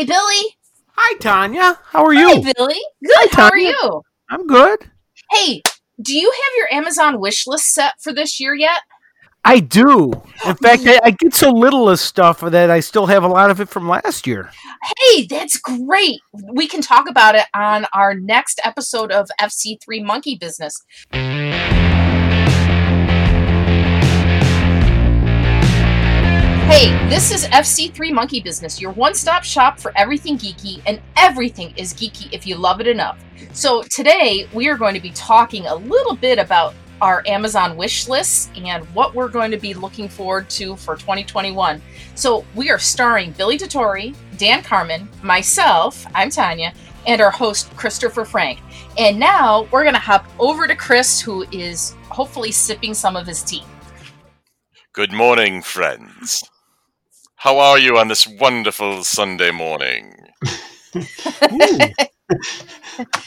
Hey, Billy. Hi, Tanya. How are you? Hey, Billy. Good. Hi, How are you? I'm good. Hey, do you have your Amazon wish list set for this year yet? I do. In fact, I, I get so little of stuff that I still have a lot of it from last year. Hey, that's great. We can talk about it on our next episode of FC3 Monkey Business. Hey, this is FC3 Monkey Business, your one stop shop for everything geeky, and everything is geeky if you love it enough. So, today we are going to be talking a little bit about our Amazon wish lists and what we're going to be looking forward to for 2021. So, we are starring Billy Tuttori, Dan Carmen, myself, I'm Tanya, and our host, Christopher Frank. And now we're going to hop over to Chris, who is hopefully sipping some of his tea. Good morning, friends. How are you on this wonderful Sunday morning?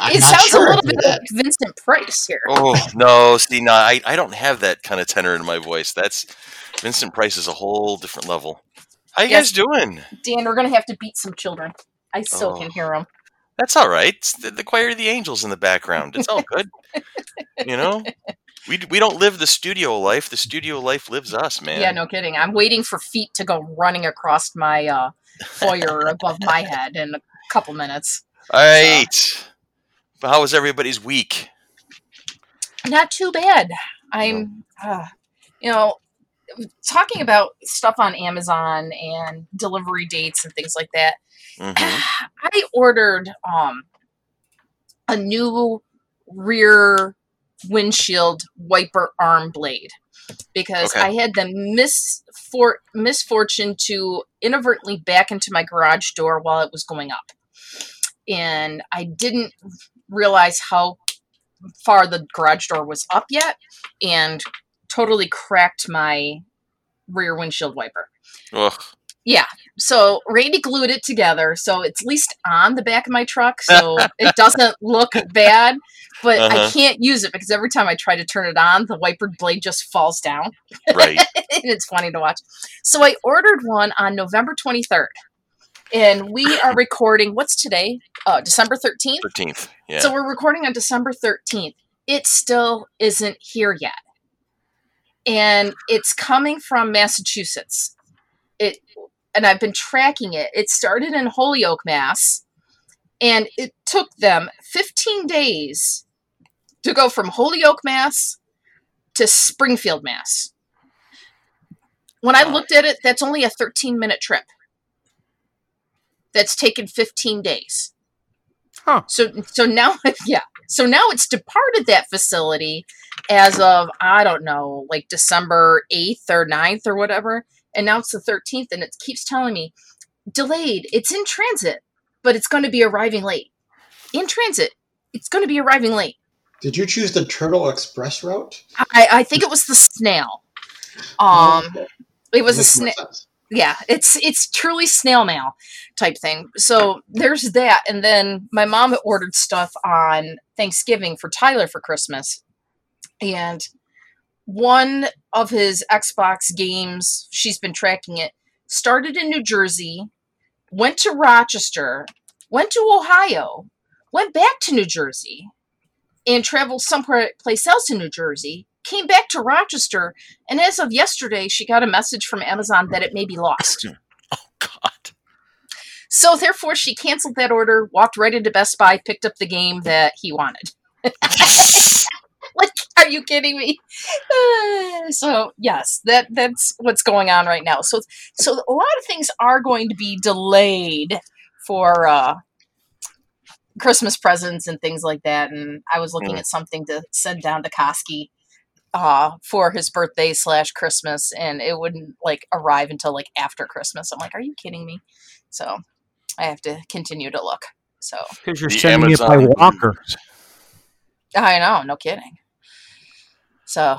It sounds sure a little bit that. like Vincent Price here. Oh no, see, no, I, I don't have that kind of tenor in my voice. That's Vincent Price is a whole different level. How you Yes. guys doing? Dan, we're going to have to beat some children. I still Oh. can hear them. That's all right. The, the choir of the angels in the background. It's all good. you know, we we don't live the studio life. The studio life lives us, man. Yeah, no kidding. I'm waiting for feet to go running across my uh, foyer above my head in a couple minutes. All right. But how was everybody's week? Not too bad. I'm, uh, you know, talking about stuff on Amazon and delivery dates and things like that. hmm I ordered um a new rear windshield wiper arm blade because Okay. I had the misfor- misfortune to inadvertently back into my garage door while it was going up. And I didn't realize how far the garage door was up yet and totally cracked my rear windshield wiper Ugh. so Randy glued it together, so it's at least on the back of my truck, so it doesn't look bad. But I Uh-huh. can't use it because every time I try to turn it on, the wiper blade just falls down, Right. and it's funny to watch. So I ordered one on November twenty third, and we are recording. What's today? Uh, December thirteenth. Thirteenth. Yeah. So we're recording on December 13th. It still isn't here yet. And it's coming from Massachusetts. It and I've been tracking it. It started in Holyoke, Mass, and it took them 15 days to go from Holyoke, Mass to Springfield, Mass. When I looked at it, that's only a 13 minute trip. That's taken 15 days. Huh. So so now yeah. So now it's departed that facility as of I don't know, like December 8th or 9th or whatever. And now it's the 13th and it keeps telling me delayed. It's in transit, but it's going to be arriving late. In transit. It's going to be arriving late. Did you choose the Turtle Express route? I, I think it was the snail. Um, Okay. it was a snail. yeah it's it's truly snail mail type thing so there's that and then my mom ordered stuff on thanksgiving for tyler for christmas and one of his xbox games she's been tracking it started in new jersey went to rochester went to ohio went back to new jersey and traveled somewhere place else in new jersey came back to rochester and as of yesterday, she got a message from Amazon that it may be lost. Oh, God. So therefore, she canceled that order, walked right into Best Buy, picked up the game that he wanted. like, are you kidding me? Uh, so yes, that that's what's going on right now. So so a lot of things are going to be delayed for uh, Christmas presents and things like that. And I was looking Mm. at something to send down to Koski uh, for his birthday slash Christmas, and it wouldn't like arrive until like after Christmas. I'm like, are you kidding me? So I have to continue to look. So Because you're The sending it by Amazon- Walker. I know, no kidding. So,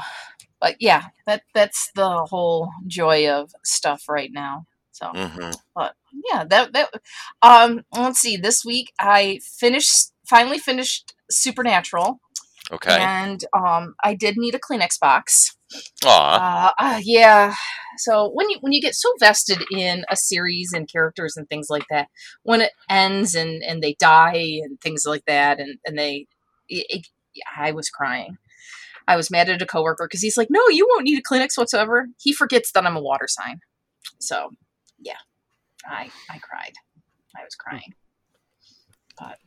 but yeah, that that's the whole joy of stuff right now. So, hmm but yeah, that that um let's see. This week I finished finally finished Supernatural Okay. and um, I did need a Kleenex box. Aw. Uh, uh, yeah. So when you when you get so vested in a series and characters and things like that, when it ends and and they die and things like that, and and they, it, it, I was crying. I was mad at a coworker because he's like, "No, you won't need a Kleenex whatsoever." He forgets that I'm a water sign. So, yeah, I I cried. I was crying. But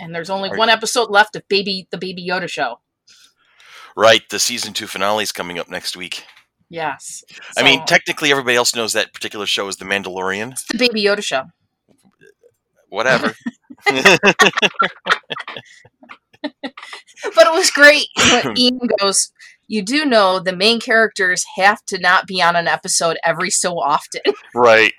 and there's only Are- one episode left of Baby the Baby Yoda show. Right. The season two finale is coming up next week. Yes. I mean, technically, everybody else knows that particular show is The Mandalorian. it's the Baby Yoda show. Whatever. But it was great Ian goes, You do know the main characters have to not be on an episode every so often. right.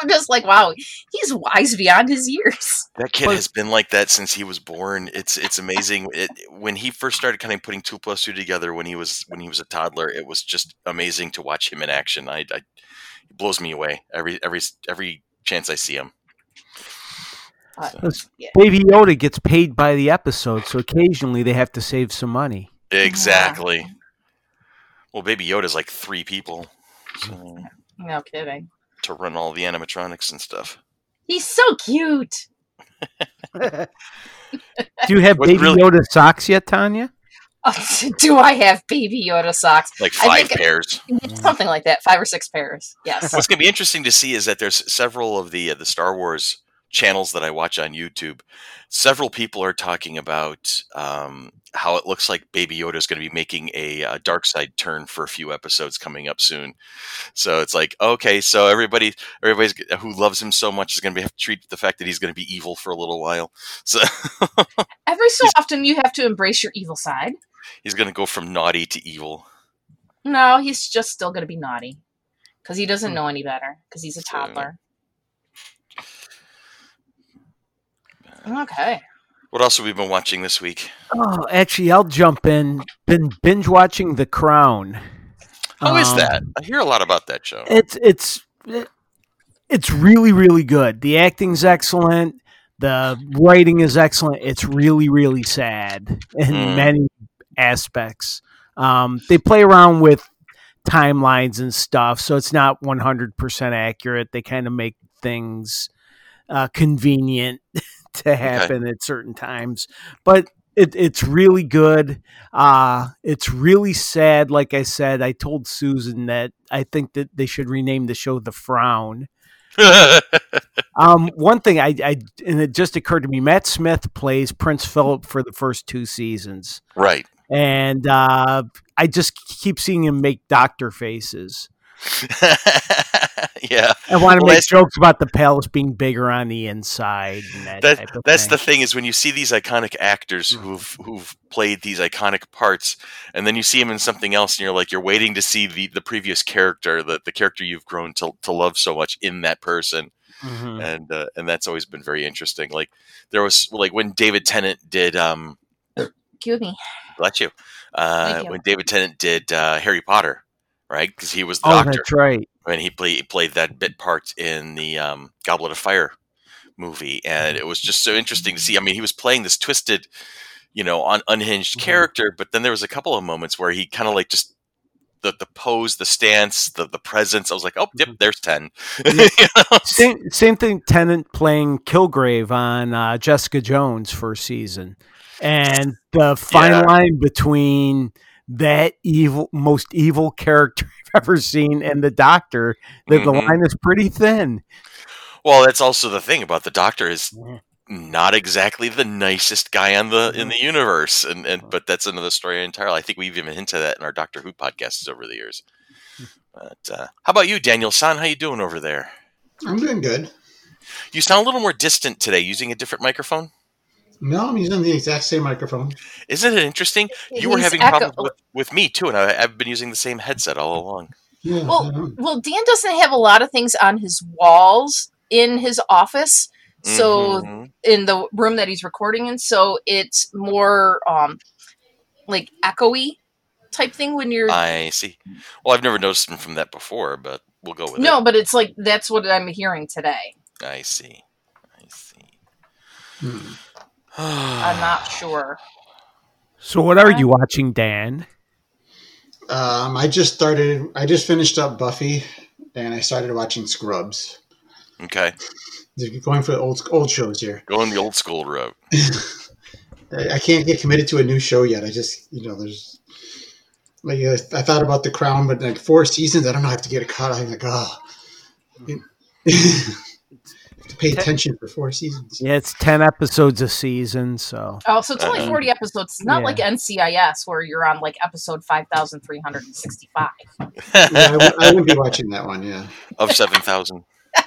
I'm just like, wow, he's wise beyond his years. That kid But- has been like that since he was born. It's it's amazing. It, when he first started kind of putting two plus two together when he was when he was a toddler, it was just amazing to watch him in action. I, I it blows me away every every every chance I see him. But, This yeah. Baby Yoda gets paid by the episode, so occasionally they have to save some money. Exactly. Well, Baby Yoda's like three people so, No kidding. to run all the animatronics and stuff. He's so cute. Do you have What's Baby really- Yoda socks yet, Tanya? do I have Baby Yoda socks? Like five think- pairs. Something like that. Five or six pairs. Yes. What's going to be interesting to see is that there's several of the uh, the Star Wars channels that I watch on YouTube. Several people are talking about um, how it looks like Baby Yoda is going to be making a uh, dark side turn for a few episodes coming up soon. So it's like, okay, so everybody, everybody's who loves him so much is going to have to treat the fact that he's going to be evil for a little while. So Every so often you have to embrace your evil side. he's going to go from naughty to evil. No, he's just still going to be naughty because he doesn't Hmm. know any better because he's a So- toddler. Okay. What else have we been watching this week? Oh, actually, I'll jump in. Been binge watching The Crown. How is Um, that? I hear a lot about that show. It's it's it's really really good. The acting's excellent. The writing is excellent. It's really really sad in Mm. many aspects. Um, they play around with timelines and stuff, so it's not one hundred percent accurate. They kind of make things uh, convenient to happen at certain times, but it, it's really good. Uh, it's really sad. Like I said, I told Susan that I think that they should rename the show The Frown. Um, one thing I, I and it just occurred to me, Matt Smith plays Prince Philip for the first two seasons, right. and uh, I just keep seeing him make doctor faces. yeah. I want to Well, make jokes about the palace being bigger on the inside. And that That, that's thing. the thing is when you see these iconic actors who've who've played these iconic parts, and then you see them in something else, and you're like you're waiting to see the, the previous character, the, the character you've grown to, to love so much in that person, Mhm. and uh, and that's always been very interesting. Like there was like when David Tennant did um Excuse me. bless you, uh, you. when David Tennant did uh, Harry Potter, right? Because he was the Oh, doctor that's right. when he played he played that bit part in the um, Goblet of Fire movie, and it was just so interesting to see. I mean, he was playing this twisted, you know, un- unhinged Mhm. character, but then there was a couple of moments where he kind of like just the the pose, the stance, the the presence. I was like, oh, yep, Mhm. there's ten. Yeah. You know? Same, same thing. Tennant playing Kilgrave on uh, Jessica Jones first season, and the fine Yeah. line between that evil, most evil character I've ever seen and the Doctor, that the Mhm. line is pretty thin. Well, that's also the thing about the Doctor is not exactly the nicest guy on the in the universe, and and but that's another story entirely. I think we've even hinted at that in our Doctor Who podcasts over the years. But uh, how about you, Daniel San? How you doing over there? I'm doing good. You sound a little more distant today, using a different microphone. No, I'm using the exact same microphone. Isn't it interesting? You were having echo- problems with, with me too, and I, I've been using the same headset all along. Yeah. Well, yeah. well, Dan doesn't have a lot of things on his walls in his office. So Mhm. in the room that he's recording in, so it's more um like echoey type thing when you're I see. Well, I've never noticed him from that before, but we'll go with no, but it's like that's what I'm hearing today. I see. I see. Hmm. I'm not sure. So, what are you watching, Dan? Um, I just started. I just finished up Buffy, and I started watching Scrubs. Okay, Going for the old old shows here. going the old school route. I, I can't get committed to a new show yet. I just, you know, there's like I thought about The Crown, but like four seasons, I don't know. If I have to get it caught. I'm like, oh, have to pay attention for four seasons. Yeah, it's 10 episodes a season, so. Oh, so it's only Uh-huh. 40 episodes. It's not Yeah. like NCIS where you're on like episode 5,365. Yeah, I, w- I wouldn't be watching that one. Yeah, of seven thousand.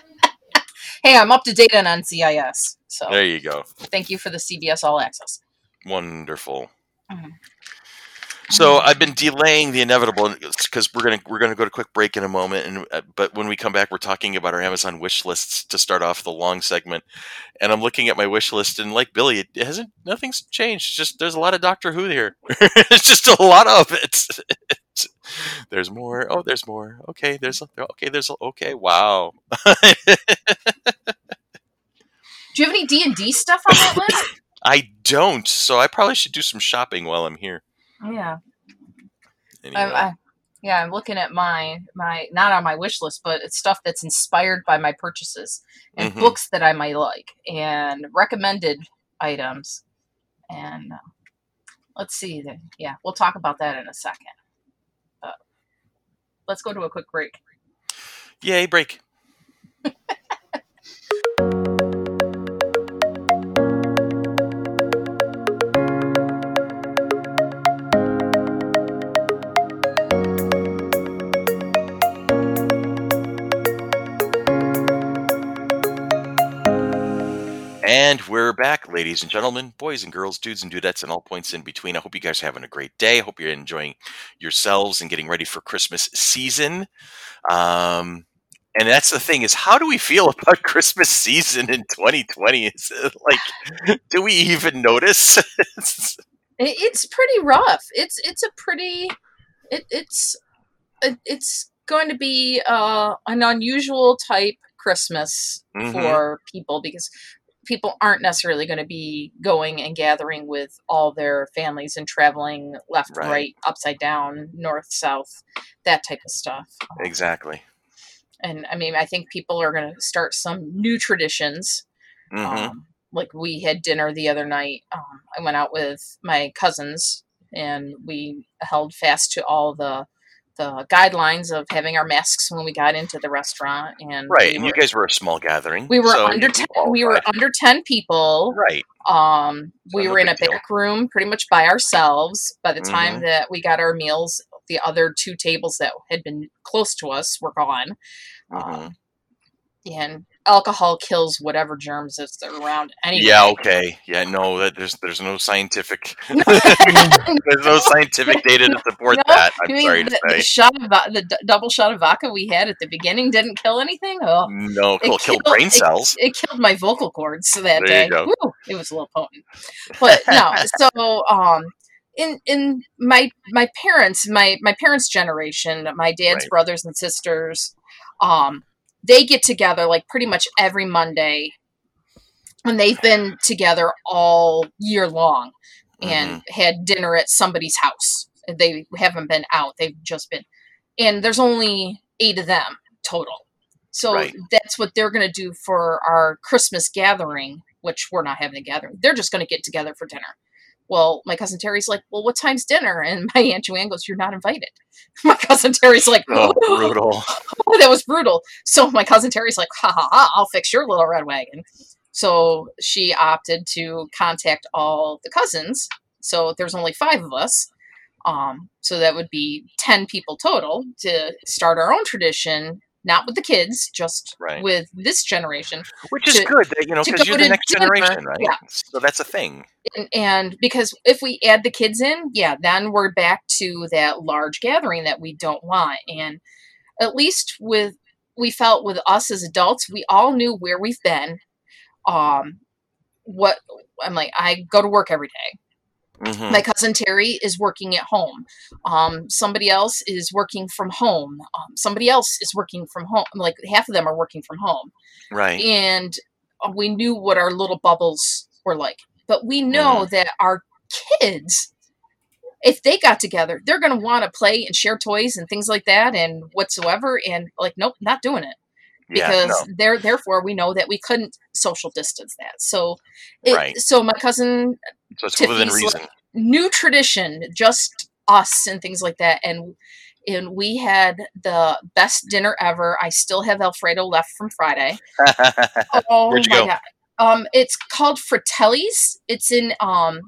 Hey, I'm up to date on NCIS. So There you go. thank you for the CBS All Access. Wonderful. Mhm. So I've been delaying the inevitable because we're gonna we're gonna go to a quick break in a moment, and uh, but when we come back, we're talking about our Amazon wish lists to start off the long segment. And I'm looking at my wish list, and like Billy, it hasn't nothing's changed. It's just there's a lot of Doctor Who here. it's just a lot of it. there's more. Oh, there's more. Okay, there's okay. There's okay. Wow. Do you have any D and D stuff on that list? I don't, so I probably should do some shopping while I'm here. Yeah, Anyway. I, I, yeah. I'm looking at my my not on my wish list, but it's stuff that's inspired by my purchases and Mhm. books that I might like and recommended items. And uh, let's see. Yeah, we'll talk about that in a second. But let's go to a quick break. Yay, break. And we're back, ladies and gentlemen, boys and girls, dudes and dudettes, and all points in between. I hope you guys are having a great day. I hope you're enjoying yourselves and getting ready for Christmas season. Um, and that's the thing is, how do we feel about Christmas season in 2020? Is like, do we even notice? It's pretty rough. It's it's a pretty it, it's it's going to be uh, an unusual type Christmas Mhm. for people because people aren't necessarily going to be going and gathering with all their families and traveling left, Right. right, upside down, north, south, that type of stuff. exactly. And I mean, I think people are going to start some new traditions. hmm Um, like we had dinner the other night. Um, I went out with my cousins, and we held fast to all the the guidelines of having our masks when we got into the restaurant. And right. we and were, you guys were a small gathering. we were so under ten. We were under ten people. Right. Um, we were in a deal. back room, pretty much by ourselves. By the Mm-hmm. time that we got our meals, the other two tables that had been close to us were gone. Mhm. Um, and alcohol kills whatever germs that's around anyway. Yeah. Okay. Yeah. No. That there's there's no scientific there's no scientific data to support No, that. I'm mean sorry the, to the say. shot of the d- double shot of vodka we had at the beginning didn't kill anything. Oh, No, it it'll kill killed- brain cells. it killed my vocal cords that There you day. go. Woo, it was a little potent, but no. So, um, in in my my parents, my my parents' generation, my dad's Right. brothers and sisters, um, they get together like pretty much every Monday, and they've been together all year long, and Mm-hmm. had dinner at somebody's house. They haven't been out; they've just been, and there's only eight of them total. So Right. that's what they're going to do for our Christmas gathering, which we're not having a gathering. They're just going to get together for dinner. Well, my cousin Terry's like, "Well, what time's dinner?" And my aunt Joanne goes, "You're not invited." My cousin Terry's like, Oh, brutal. oh, that was brutal. So my cousin Terry's like, ha ha ha, I'll fix your little red wagon. So she opted to contact all the cousins. So there's only five of us. Um, so that would be 10 people total to start our own tradition, not with the kids, just Right. with this generation. Which is to- good, that, you know, because you're the next dinner, generation, right? yeah. So that's a thing. And, and because if we add the kids in, yeah, then we're back to that large gathering that we don't want. And at least with we felt with us as adults, we all knew where we've been. Um, what I'm like, I go to work every day. Mhm. My cousin Terry is working at home. Um, somebody else is working from home. Um, somebody else is working from home. Like half of them are working from home Right. and uh, we knew what our little bubbles were like. But we know Mm-hmm. that our kids if they got together, they're going to want to play and share toys and things like that and whatsoever. And like, nope, not doing it Yeah, because no. there, therefore, we know that we couldn't social distance that. So, it, Right. so my cousin So it's within reason. new tradition, just us and things like that. And and we had the best dinner ever. I still have Alfredo left from Friday. Oh Where'd you my go? god! Um, it's called Fratelli's. It's in um,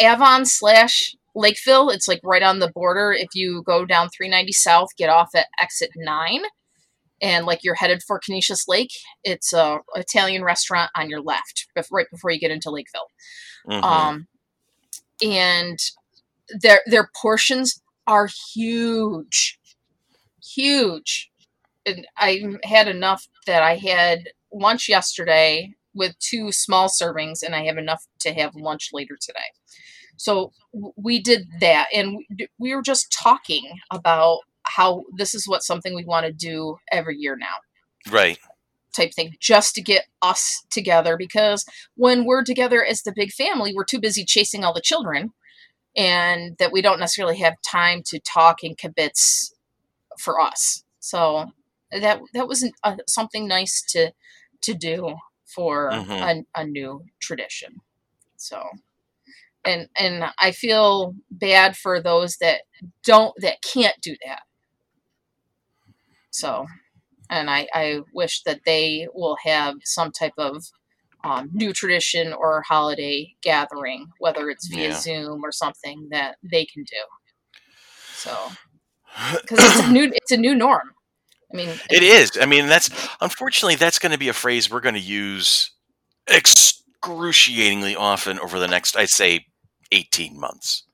Avon slash Lakeville. It's like right on the border. If you go down 390 South, get off at exit nine, and like you're headed for Conesus Lake. It's a Italian restaurant on your left, right before you get into Lakeville. Mhm. Um, and their their portions are huge, huge. And I had enough that I had lunch yesterday with two small servings, and I have enough to have lunch later today. So we did that, and we were just talking about how this is what something we want to do every year now right. Type thing just to get us together because when we're together as the big family we're too busy chasing all the children and that we don't necessarily have time to talk and kibitz for us. So that that was uh, something nice to to do for Mhm. a, a new tradition. So and and i feel bad for those that don't that can't do that. So and I, I wish that they will have some type of um, new tradition or holiday gathering, whether it's via Yeah. Zoom or something that they can do. So, because it's a new, it's a new norm. I mean, It is. I mean, that's unfortunately that's going to be a phrase we're going to use excruciatingly often over the next, I'd say, eighteen months.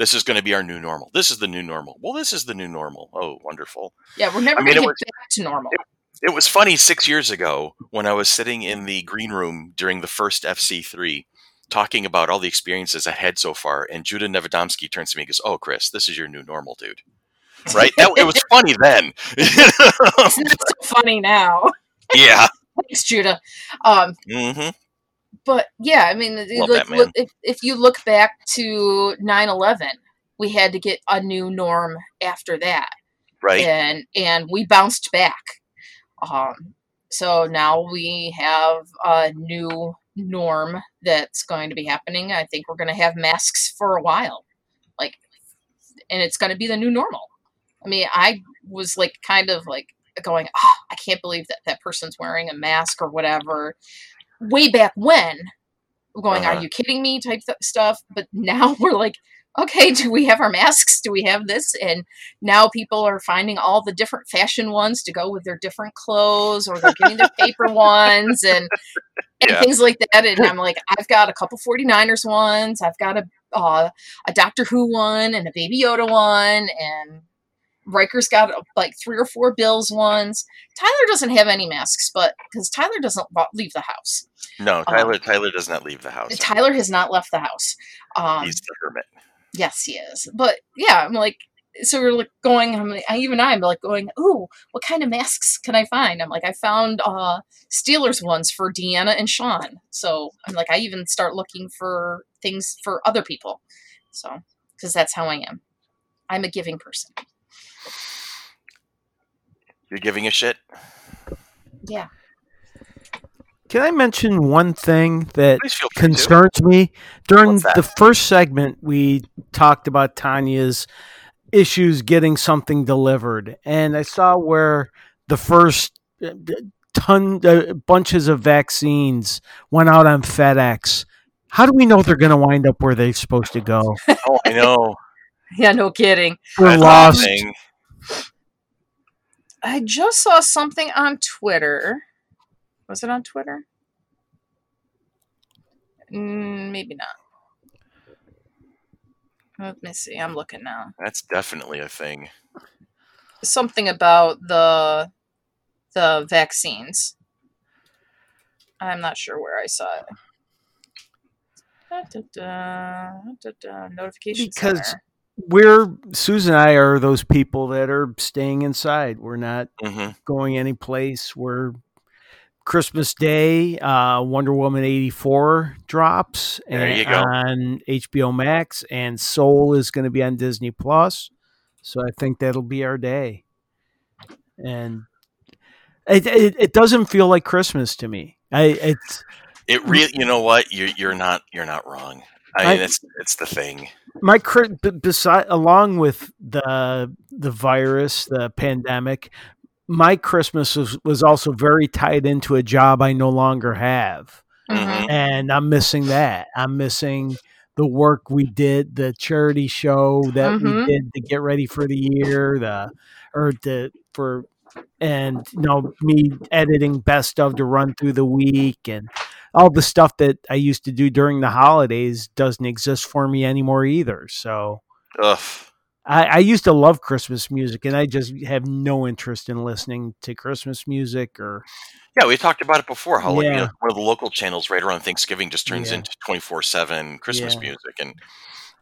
This is going to be our new normal. This is the new normal. Well, this is the new normal. Oh, wonderful. yeah, we're never I mean, going it to get back to normal. It was funny six years ago when I was sitting in the green room during the first FC3 talking about all the experiences I had so far. And Judah Nevedomsky turns to me and goes, Oh, Chris, this is your new normal, dude. Right? That, it was funny then. it's not so funny now. yeah. Thanks, Judah. Um, hmm but yeah, I mean, like, look, if, if you look back to 9-11, we had to get a new norm after that. Right. and and we bounced back. Um, so now we have a new norm that's going to be happening. I think we're going to have masks for a while, like, and it's going to be the new normal. I mean, I was like kind of like going, oh, I can't believe that that person's wearing a mask or whatever. Way back when, going, Uh-huh. are you kidding me? Type th- stuff. But now we're like, okay, do we have our masks? Do we have this? And now people are finding all the different fashion ones to go with their different clothes or they're getting their paper ones and and Yeah. things like that and i'm like i've got a couple 49ers ones i've got a uh, a doctor who one and a baby yoda one and Riker's got uh, like three or four Bills ones. Tyler doesn't have any masks, but because Tyler doesn't leave the house. No, Tyler. Tyler does not leave the house. Tyler has not left the house. Um, He's the hermit. Yes, he is. But yeah, I'm like, so we're like going. I'm like, even I'm like going. Ooh, what kind of masks can I find? I'm like, I found uh Steelers ones for Deanna and Sean. So I'm like, I even start looking for things for other people. So because that's how I am. I'm a giving person. You're giving a shit. Yeah. Can I mention one thing that Please to. concerns me? During that? the first segment, we talked about Tanya's issues getting something delivered, and I saw where the first uh, ton uh, bunches of vaccines went out on FedEx. How do we know they're going to wind up where they're supposed to go? Oh, I know. Yeah, no kidding. We're That's lost. Nothing. I just saw something on Twitter. Was it on Twitter? Mm, maybe not. Let me see. I'm looking now. That's definitely a thing. Something about the the vaccines. I'm not sure where I saw it. Da, da, da, da, da, Notification Because- center. We're Susan and I are those people that are staying inside. We're not hmm going any place. We're Christmas Day, uh, Wonder Woman eighty four drops There you and- go. on HBO Max, and Soul is going to be on Disney Plus. So I think that'll be our day. And it, it it doesn't feel like Christmas to me. I it's It really, you know what? You're you're not you're not wrong. I mean, I- it's it's the thing. my cri- b- beside along with the the virus, the pandemic, my Christmas was, was also very tied into a job I no longer have. Mhm. and I'm missing that. I'm missing the work we did, the charity show that Mhm. we did to get ready for the year, the or the for and you know me editing best of to run through the week and all the stuff that I used to do during the holidays doesn't exist for me anymore either. So Ugh. I, I used to love Christmas music, and I just have no interest in listening to Christmas music or Yeah, we talked about it before. How like, you know, one of the local channels right around Thanksgiving just turns Yeah. into twenty four seven Christmas Yeah. music, and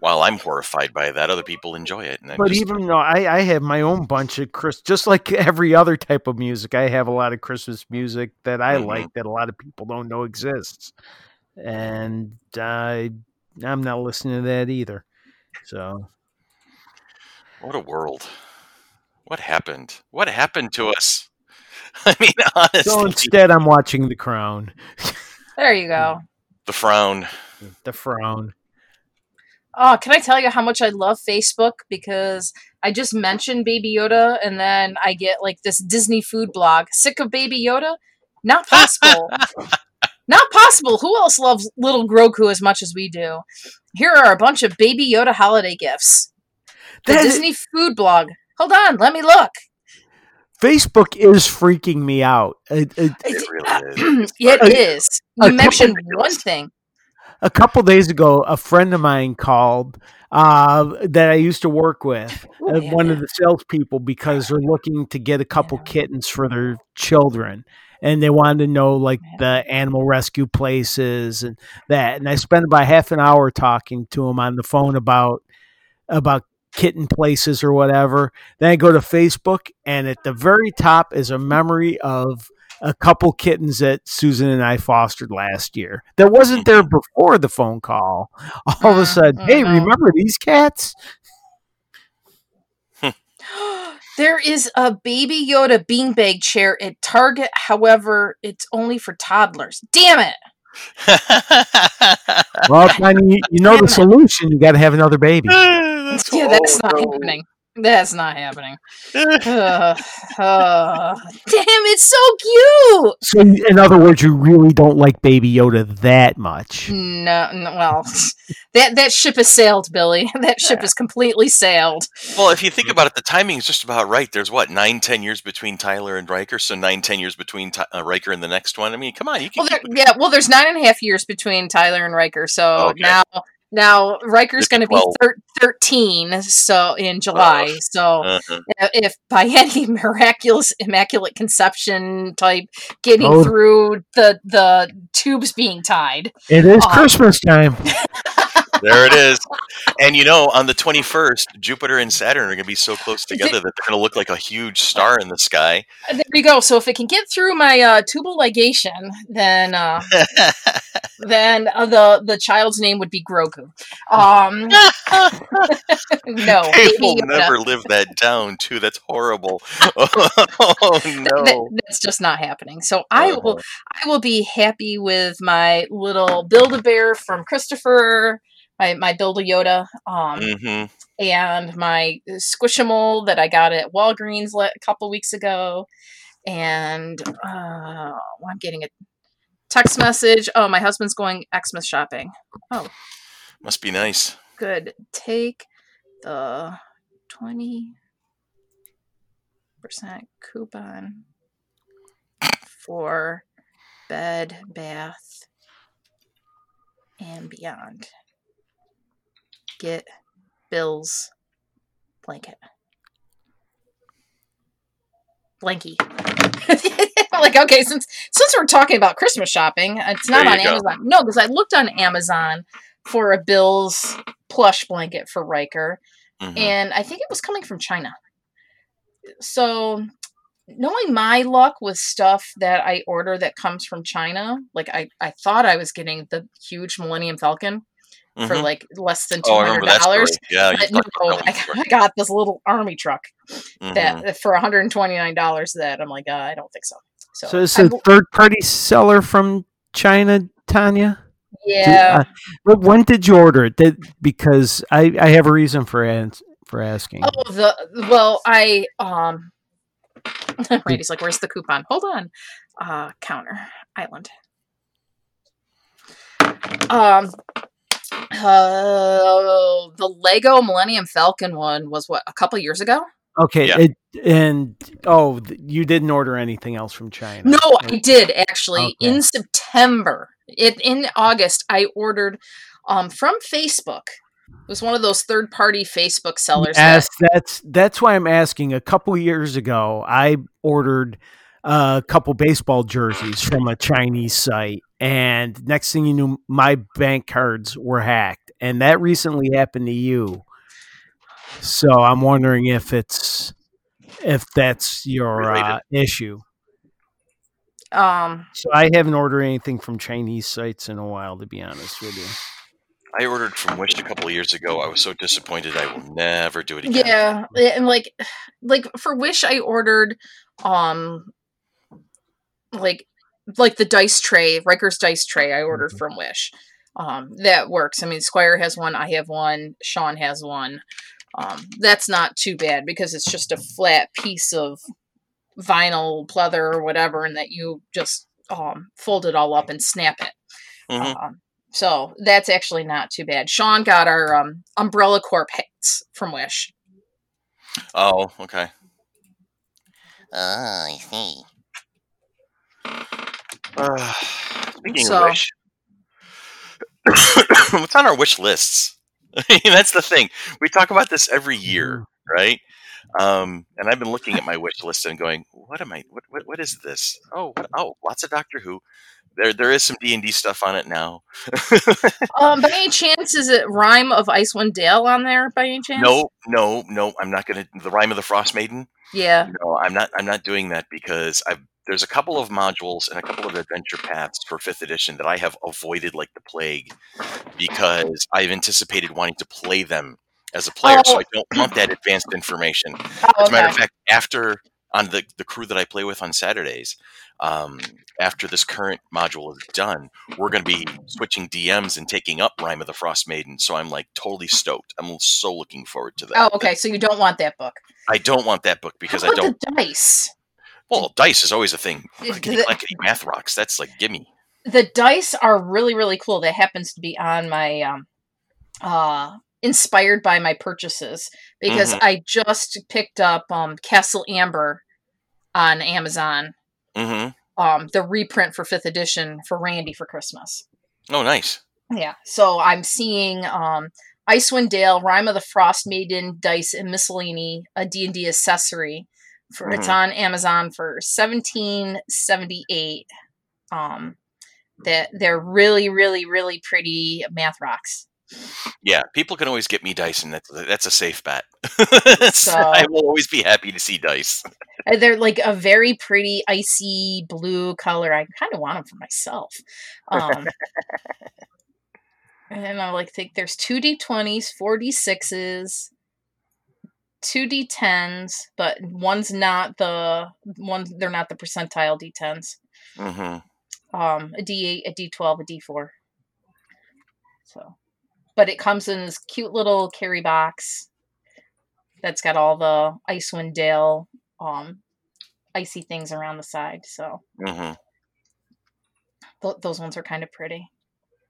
while I'm horrified by that, other people enjoy it. And But just, even though I, I have my own bunch of Chris, just like every other type of music, I have a lot of Christmas music that I Mhm. like that a lot of people don't know exists, and I I'm not listening to that either. So what a world! What happened? What happened to us? I mean, honestly, so instead, I'm watching The Crown, There you go. the frown. The Frown. Oh, can I tell you how much I love Facebook? Because I just mentioned Baby Yoda, and then I get like this Disney food blog. Sick of Baby Yoda? Not possible. Not possible. Who else loves little Grogu as much as we do? Here are a bunch of Baby Yoda holiday gifts. The That is- Disney food blog. Hold on, let me look. Facebook is freaking me out. It, it, It really is. it A- a You couple mentioned one thing. A couple days ago, a friend of mine called uh, that I used to work with, uh, yeah, one yeah. of the salespeople, because they're looking to get a couple Yeah. kittens for their children. And they wanted to know like the animal rescue places and that. And I spent about half an hour talking to him on the phone about about kitten places or whatever. Then I go to Facebook, and at the very top is a memory of a couple kittens that Susan and I fostered last year. That wasn't there before the phone call. All of a Mm, sudden, hey, mhm. remember these cats? There is a Baby Yoda beanbag chair at Target. However, it's only for toddlers. Damn it! Well, Tiny, you, you know the solution. You got to have another baby. Yeah, that's not no. happening. That's not happening. Ugh, ugh. damn, it's so cute. So, in other words, you really don't like Baby Yoda that much. No, no, well, that that ship has sailed, Billy. That ship has completely sailed. Well, if you think about it, the timing is just about right. There's what nine, ten years between Tyler and Riker, so nine, ten years between Ty- uh, Riker and the next one. I mean, come on, you can. Well, there, yeah, well, there's nine and a half years between Tyler and Riker, so Okay. now now Riker's going to be thir- thirteen, so in July. So Uh-huh. uh, if by any miraculous immaculate conception type getting Oh. through the the tubes being tied It is Aw. Christmas time. There it is. And you know, on the 21st, Jupiter and Saturn are going to be so close together that they're going to look like a huge star in the sky. Uh, there we go so if it can get through my uh, tubal ligation then uh, then uh, the the child's name would be grogu um no they will never live that down, too. That's horrible. Oh, no. that's just not happening so i Uh-huh. will i will be happy with my little build a bear from christopher my, my build a yoda um hmm and my squishable that I got at Walgreens a couple weeks ago. And uh, I'm getting a text message. Oh, my husband's going Xmas shopping. Oh, must be nice. Good. Take the 20% coupon for bed, bath, and beyond. Get Bill's blanket. Blanky. like, okay, since since we're talking about Christmas shopping, it's not on go. Amazon. No, because I looked on Amazon for a Bill's plush blanket for Riker, Mhm. and I think it was coming from China. So knowing my luck with stuff that I order that comes from China, like I, I thought I was getting the huge Millennium Falcon for Mhm. like less than two Oh, I hundred remember that story. dollars. Yeah, But no, I. I got this little army truck Mhm. that for one hundred and twenty nine dollars. That I'm like, uh, I don't think so. So, So it's a third party seller from China, Tanya. Do- yeah. uh, but when did you order it? Did, because I, I have a reason for ans- for asking. Oh, the well, I um. Randy's like, "Where's the coupon?" Hold on, uh, counter island. Um, uh, the Lego Millennium Falcon one was what a couple years ago. Okay, Yeah. it, and oh, you didn't order anything else from China. No, I did actually Okay. in September. It in August I ordered um from Facebook. It was one of those third party Facebook sellers. that- Yes, that's that's why I'm asking. A couple years ago, I ordered a couple baseball jerseys from a Chinese site, and next thing you knew, my bank cards were hacked, and that recently happened to you. So I'm wondering if it's if that's your uh, issue. um So I haven't ordered anything from Chinese sites in a while, to be honest with you. I ordered from Wish a couple of years ago. I was so disappointed. I will never do it again. Yeah, and like, like for Wish, I ordered, um, like, like the dice tray, Riker's dice tray. I ordered Mhm. from Wish. Um, that works. I mean, Squire has one. I have one. Sean has one. Um, that's not too bad because it's just a flat piece of vinyl pleather or whatever, and that you just um fold it all up and snap it. Mhm. Um, so that's actually not too bad. Sean got our um, Umbrella Corp hats from Wish. Oh, okay. Oh, I see. Uh, speaking So- of Wish, what's on our wish lists? I mean, that's the thing. We talk about this every year, right? Um, and I've been looking at my wish list and going, "What am I? What? What, what is this? Oh, what, oh, lots of Doctor Who. There, there is some D and D stuff on it now. Um, by any chance, is it Rime of Icewind Dale on there? By any chance? no, no, no. I'm not gonna. The Rime of the Frost Maiden. Yeah. No, I'm not. I'm not doing that because I've. There's a couple of modules and a couple of adventure paths for fifth edition that I have avoided like the plague because I've anticipated wanting to play them as a player, so Oh. I don't want that advanced information. Oh, As a matter of fact, after on the the crew that I play with on Saturdays, um, after this current module is done, we're going to be switching DMs and taking up Rime of the Frost Maiden. So I'm like totally stoked. I'm so looking forward to that. Oh, okay. So you don't want that book I don't want that book because I don't. The dice. Well, dice is always a thing. The- Clickety the- clackety math rocks. That's like gimme. The dice are really, really cool. That happens to be on my um, uh, inspired by my purchases because Mhm. I just picked up um Castle Amber on Amazon. Mm-hmm. Um, the reprint for fifth edition for Randy for Christmas. Oh, nice. Yeah. So I'm seeing um Icewind Dale, Rime of the Frost Maiden, Dice, and Miscellany, a D&D accessory. For it's Mhm. on Amazon for seventeen seventy eight. Um that they're really, really, really pretty math rocks. Yeah, people can always get me dice, and that's that's a safe bet. So- I will always be happy to see dice. Uh, They're like a very pretty icy blue color. I kind of want them for myself. Um, and I like think there's two d20s, four d6s, two d10s, but one's not the one. They're not the percentile d10s. Mm-hmm. Um, a d8, a d12, a d4. So, but it comes in this cute little carry box that's got all the Icewind Dale um icy things around the side. So Mm-hmm. th- those ones are kind of pretty.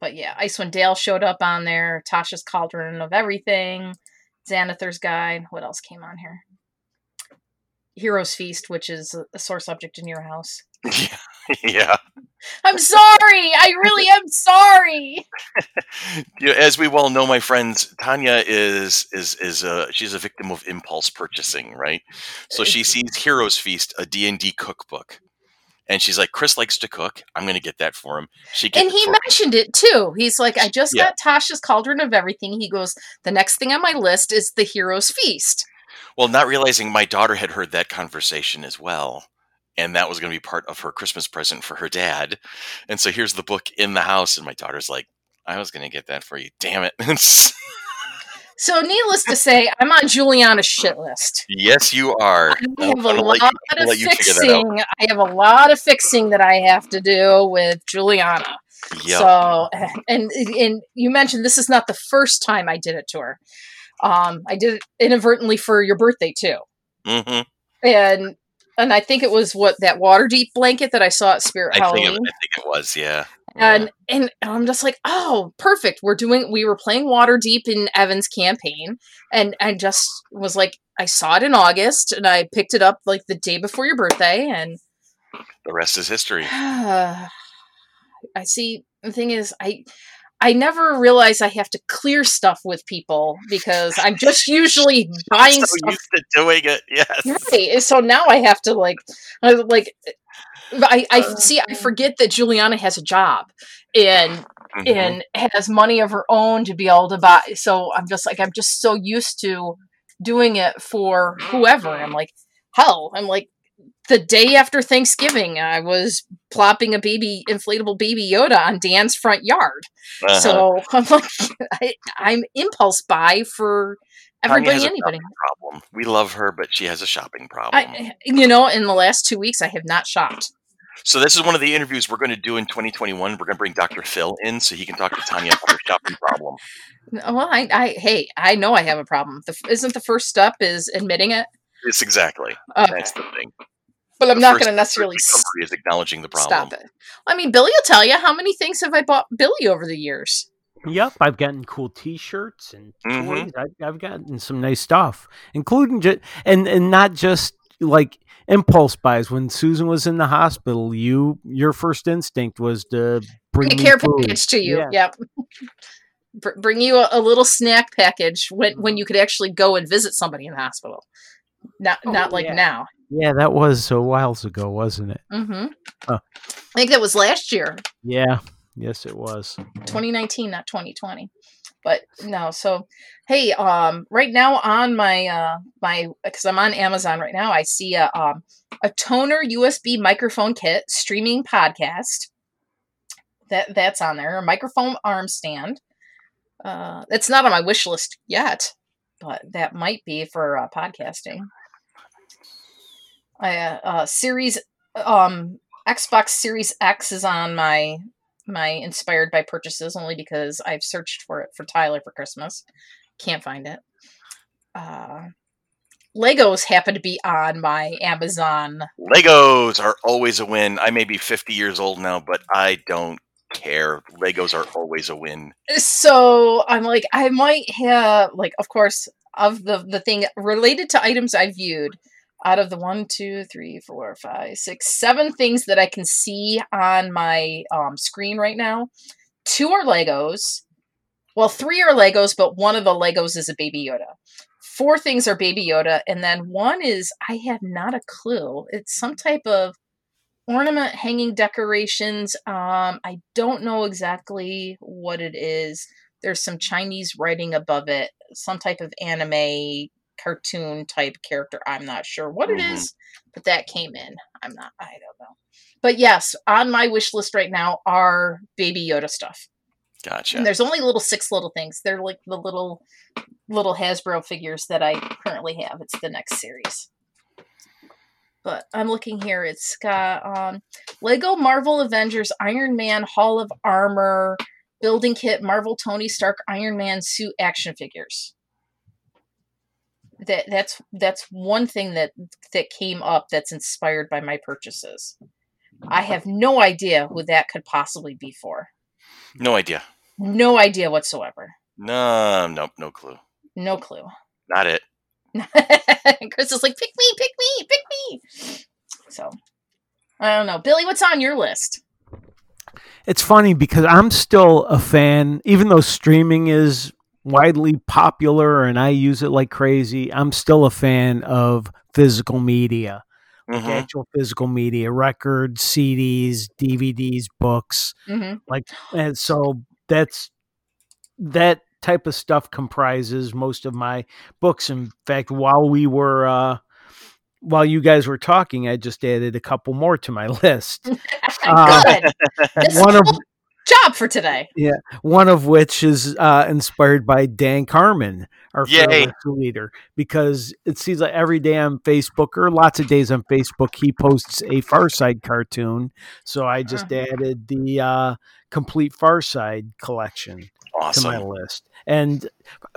But yeah, Icewind Dale showed up on there. Tasha's Cauldron of Everything, Xanathar's Guide. What else came on here? Heroes Feast, which is a- sore subject in your house. Yeah. I'm sorry. I really am sorry. Yeah, As we well know, my friends, Tanya is is is a she's a victim of impulse purchasing, right? So she sees Heroes Feast, a D and D cookbook, and she's like, "Chris likes to cook. I'm going to get that for him." She And he it mentioned it too. He's like, I just Yeah. got Tasha's Cauldron of Everything. He goes, the next thing on my list is the Heroes Feast. Well, not realizing my daughter had heard that conversation as well. And that was going to be part of her Christmas present for her dad. And so here's the book in the house. And my daughter's like, I was going to get that for you. Damn it. So, needless to say, I'm on Juliana's shit list. yes, you are. I have a I'll lot you- of let you figure that out. fixing. I have a lot of fixing that I have to do with Juliana. Yep. So, and and you mentioned this is not the first time I did it to her. Um, I did it inadvertently for your birthday too, Mm-hmm. and and I think it was what that Waterdeep blanket that I saw at Spirit I, think it, I think it was, yeah. And and I'm just like, oh, perfect. We're doing. We were playing Waterdeep in Evan's campaign, and I just was like, I saw it in August, and I picked it up like the day before your birthday, and the rest is history. I see. The thing is, I I never realize I have to clear stuff with people because I'm just usually buying so stuff. used to doing it, yes. Right. So now I have to like, I, like, I I see. I forget that Juliana has a job, and Mhm. and has money of her own to be able to buy. So I'm just like I'm just so used to doing it for whoever. I'm like, hell, I'm like the day after Thanksgiving, I was plopping a baby inflatable baby Yoda on Dan's front yard. Uh-huh. So I'm like, I, I'm impulse buy for everybody, anybody. problem. We love her, but she has a shopping problem. I, you know, in the last two weeks, I have not shopped. So this is one of the interviews we're going to do in 2021. We're going to bring Dr. Phil in so he can talk to Tanya about her shopping problem. Uh, well, I, I, hey, I know I have a problem. The, isn't the first step is admitting it? Yes, exactly. Okay. That's the thing. But I'm The not going to necessarily is acknowledging the problem. stop it. I mean, Billy will tell you how many things have I bought Billy over the years. Yep, I've gotten cool T-shirts and Mhm. toys. I've, I've gotten some nice stuff, including just and and not just like impulse buys. When Susan was in the hospital, you your first instinct was to bring A care food. package to you. Yeah. Yep. Br- Bring you a, a little snack package when when you could actually go and visit somebody in the hospital. Not Oh, not like yeah. now. Yeah, that was a whiles ago, wasn't it? Mm-hmm. Huh. I think that was last year. Yeah, yes, it was. 2019 not 2020 but no so hey um right now on my uh my because i'm on amazon right now i see a um a TONOR usb microphone kit streaming podcast that that's on there a microphone arm stand. Uh that's not on my wish list yet but that might be for uh, podcasting. I, uh, uh series um xbox series x is on my my inspired by purchases only because I've searched for it for Tyler for Christmas. Can't find it. Uh, Legos happen to be on my Amazon. Legos are always a win. I may be 50 years old now, but I don't care. Legos are always a win. So I'm like, I might have like, of course, of the the thing related to items I viewed. Out of the one, two, three, four, five, six, seven things that I can see on my um, screen right now, two are Legos. Well, three are Legos, but one of the Legos is a Baby Yoda. Four things are Baby Yoda, and then one is I have not a clue. It's some type of ornament hanging decorations. Um, I don't know exactly what it is. There's some Chinese writing above it, some type of anime cartoon type character. I'm not sure what it Mhm. is, but that came in. I'm not. I don't know. But yes, on my wish list right now are Baby Yoda stuff. Gotcha. And there's only little six little things. They're like the little little Hasbro figures that I currently have. It's the next series. But I'm looking here. It's got um, Lego Marvel Avengers Iron Man Hall of Armor building kit Marvel Tony Stark Iron Man suit action figures. That that's that's one thing that that came up that's inspired by my purchases. I have no idea who that could possibly be for. No idea. No idea whatsoever. No, nope, no clue. No clue. Not it. Chris is like, pick me, pick me, pick me. So I don't know. Billy, what's on your list? It's funny because I'm still a fan, even though streaming is widely popular and I use it like crazy. I'm still a fan of physical media, like Mhm. actual physical media, records, CDs, DVDs, books. Mm-hmm. Like, and so that's that type of stuff comprises most of my books. In fact, while we were uh, while you guys were talking, I just added a couple more to my list. Uh, Good. One of job for today. Yeah, one of which is uh, inspired by Dan Carmen, our Yay. leader, because it seems like every day on Facebook or lots of days on Facebook, he posts a Far Side cartoon. So I just Uh-huh. added the uh, complete Far Side collection to my list. And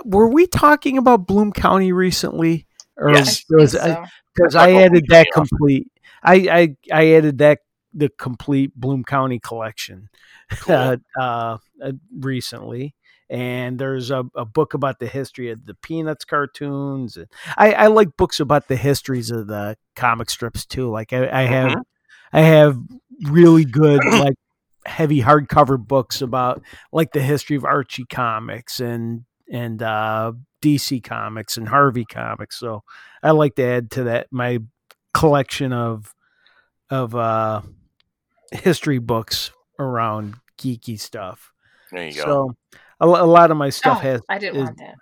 were we talking about Bloom County recently? Or Yes. I so. because I added that complete. I, I I added that the complete Bloom County collection Cool. uh, uh, uh, recently, and there's a, a book about the history of the Peanuts cartoons. And I, I like books about the histories of the comic strips too. Like I, I have Mhm. I have really good like heavy hardcover books about like the history of Archie comics and and uh, DC comics and Harvey comics. So I like to add to that my collection of of uh, history books around geeky stuff. There you go. So a, a lot of my stuff Oh, has. I didn't is- want that.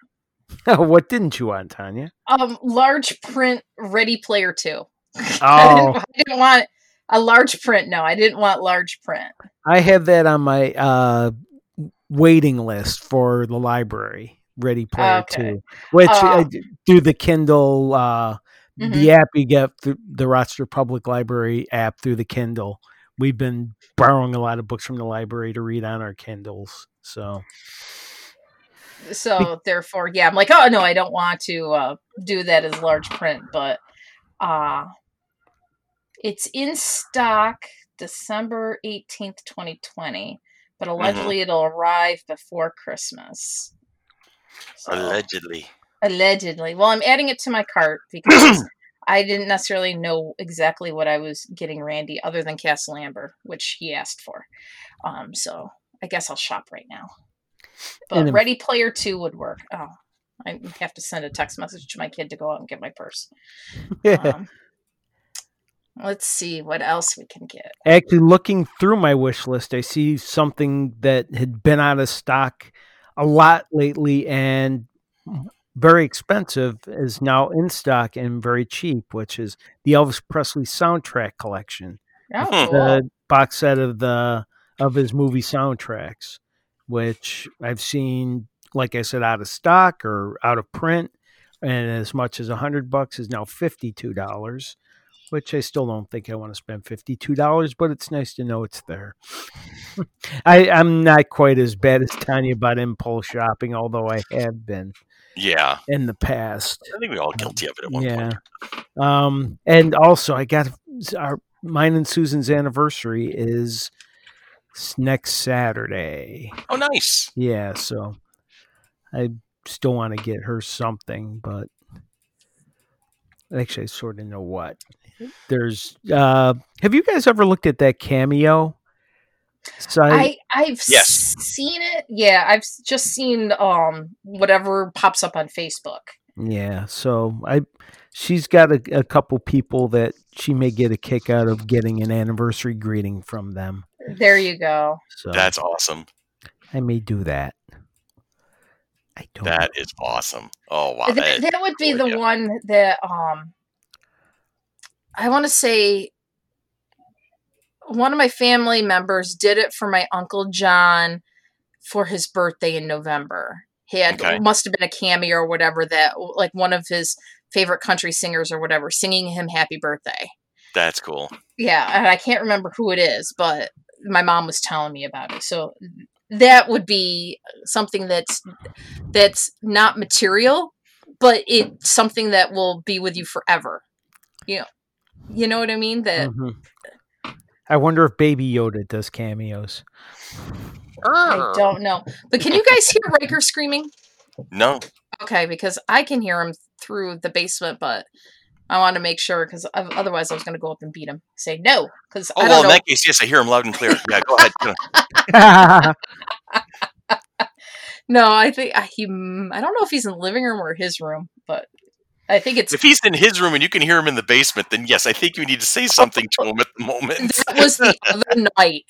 what didn't you want, Tanya? Um, large print Ready Player Two. I, Oh, didn't, I didn't want a large print. No, I didn't want large print. I have that on my uh, waiting list for the library. Ready Player Okay. Two, which Uh, I d- do the Kindle, uh, Mhm. the app you get through the Rochester Public Library app through the Kindle. We've been borrowing a lot of books from the library to read on our Kindles. So So therefore, yeah, I'm like, oh no, I don't want to uh, do that as large print, but uh it's in stock December 18th, 2020, but allegedly it'll arrive before Christmas. So, Allegedly. allegedly. Well, I'm adding it to my cart because I didn't necessarily know exactly what I was getting Randy other than Castle Amber, which he asked for. Um, so I guess I'll shop right now. But And Ready Player 2 would work. Oh, I have to send a text message to my kid to go out and get my purse. Um, let's see what else we can get. Actually, looking through my wish list, I see something that had been out of stock a lot lately and very expensive is now in stock and very cheap, which is the Elvis Presley soundtrack collection. Oh, cool. The box set of the of his movie soundtracks, which I've seen, like I said, out of stock or out of print, and as much as a hundred bucks is now fifty two dollars which I still don't think I want to spend fifty two dollars, but it's nice to know it's there. I, I'm not quite as bad as Tanya about impulse shopping, although I have been Yeah. in the past. I think we're all guilty of it at one yeah. point. Um, and also I got our mine and Susan's anniversary is next Saturday. Oh, nice. Yeah, so I still want to get her something, but actually I sort of know what. There's uh have you guys ever looked at that cameo site? I I've Yes. seen it. Yeah, I've just seen um whatever pops up on Facebook. yeah, so I she's got a, a couple people that she may get a kick out of getting an anniversary greeting from them. There you go. So That's awesome. I may do that. I don't That is awesome. Oh, wow. Th- That, that would be would, the yeah. one that um I want to say one of my family members did it for my uncle John for his birthday in November. He had Okay. must have been a cameo or whatever that like one of his favorite country singers or whatever singing him happy birthday. that's cool. Yeah, and I can't remember who it is, but my mom was telling me about it. So that would be something that's that's not material, but it's something that will be with you forever. You know, you know what I mean? That Mhm. I wonder if Baby Yoda does cameos. I don't know. But can you guys hear Riker screaming? No. Okay, because I can hear him through the basement, but I want to make sure because otherwise I was going to go up and beat him. Say no, because Oh, I well, don't in know. that case, yes, I hear him loud and clear. Yeah, go ahead. No, I think uh, he. mm, I don't know if he's in the living room or his room, but I think it's If he's in his room and you can hear him in the basement, then yes, I think you need to say something to him at the moment. that was the other night.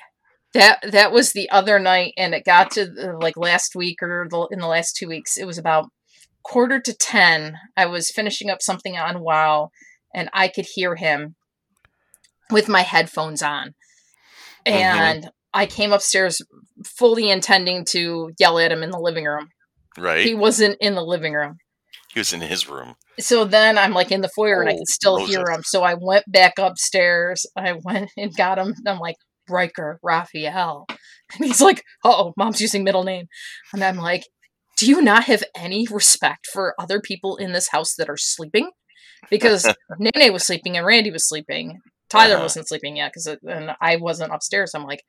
that that was the other night, and it got to the, like last week or the, in the last two weeks. It was about quarter to ten. I was finishing up something on WoW, and I could hear him with my headphones on, mm-hmm. and I came upstairs fully intending to yell at him in the living room. Right. He wasn't in the living room. He was in his room. So then I'm like in the foyer and I Oh, can still hear him. So I went back upstairs. I went and got him. I'm like, Riker, Raphael. And he's like, oh, mom's using middle name. And I'm like, do you not have any respect for other people in this house that are sleeping? Because Nene was sleeping and Randy was sleeping. Tyler Uh-huh. wasn't sleeping yet because and I wasn't upstairs. I'm like,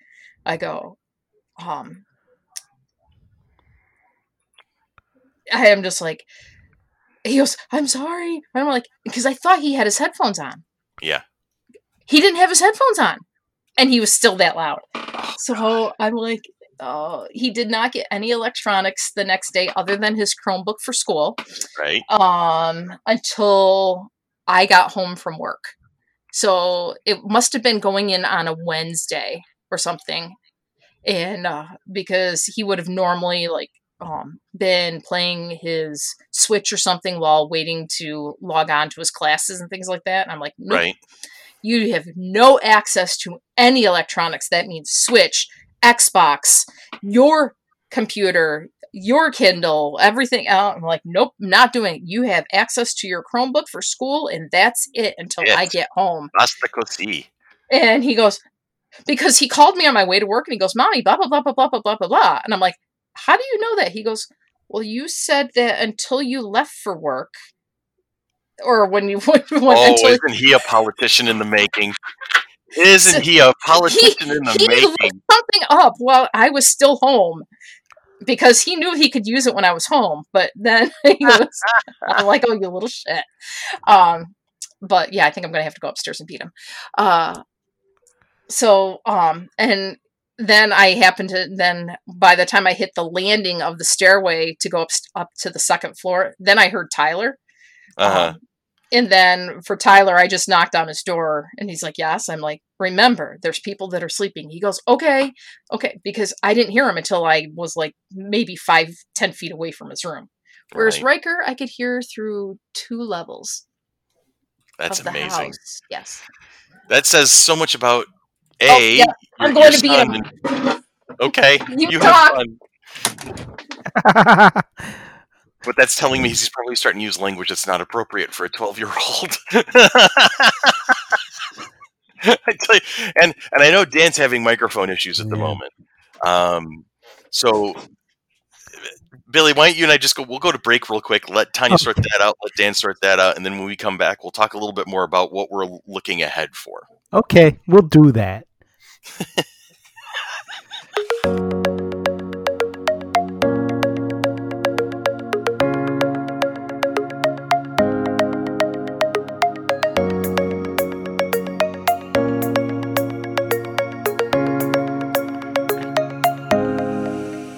I go, um, I am just like, he goes, I'm sorry. And I'm like, because I thought he had his headphones on. Yeah. He didn't have his headphones on. And he was still that loud. Oh, So I'm like, oh, he did not get any electronics the next day other than his Chromebook for school right. um, until I got home from work. So it must have been going in on a Wednesday or something. And uh, because he would have normally like um, been playing his Switch or something while waiting to log on to his classes and things like that. And I'm like, nope, Right. you have no access to any electronics. That means Switch, Xbox, your computer, your Kindle, everything out. I'm like, nope, not doing it. You have access to your Chromebook for school, and that's it until I get home. Basta così. And he goes, because he called me on my way to work and he goes, Mommy, blah, blah, blah, blah, blah, blah, blah, blah, blah. And I'm like, How do you know that? He goes, Well, you said that until you left for work. Or when you went. Oh, until isn't he a politician in the making? Isn't he a politician in the he making? something up while I was still home because he knew he could use it when I was home. But then he was I'm like, "Oh, you little shit." Um, but yeah, I think I'm gonna have to go upstairs and beat him. Uh, so um, and then I happened to then by the time I hit the landing of the stairway to go up up to the second floor, then I heard Tyler. Uh-huh. Um, and then for Tyler, I just knocked on his door and he's like, Yes. I'm like, Remember, there's people that are sleeping. He goes, Okay, okay. Because I didn't hear him until I was like maybe five, ten feet away from his room. Whereas Right. Riker, I could hear through two levels That's amazing. house. Yes. That says so much about a. Oh, yeah, I'm your- going your to beat him. and- okay, You you talk. have fun. But that's telling me he's probably starting to use language that's not appropriate for a twelve-year-old. I tell you, and and I know Dan's having microphone issues at the Yeah. moment. Um, so Billy, why don't you and I just go? We'll go to break real quick. Let Tanya sort that out. Let Dan sort that out, and then when we come back, we'll talk a little bit more about what we're looking ahead for. okay, we'll do that.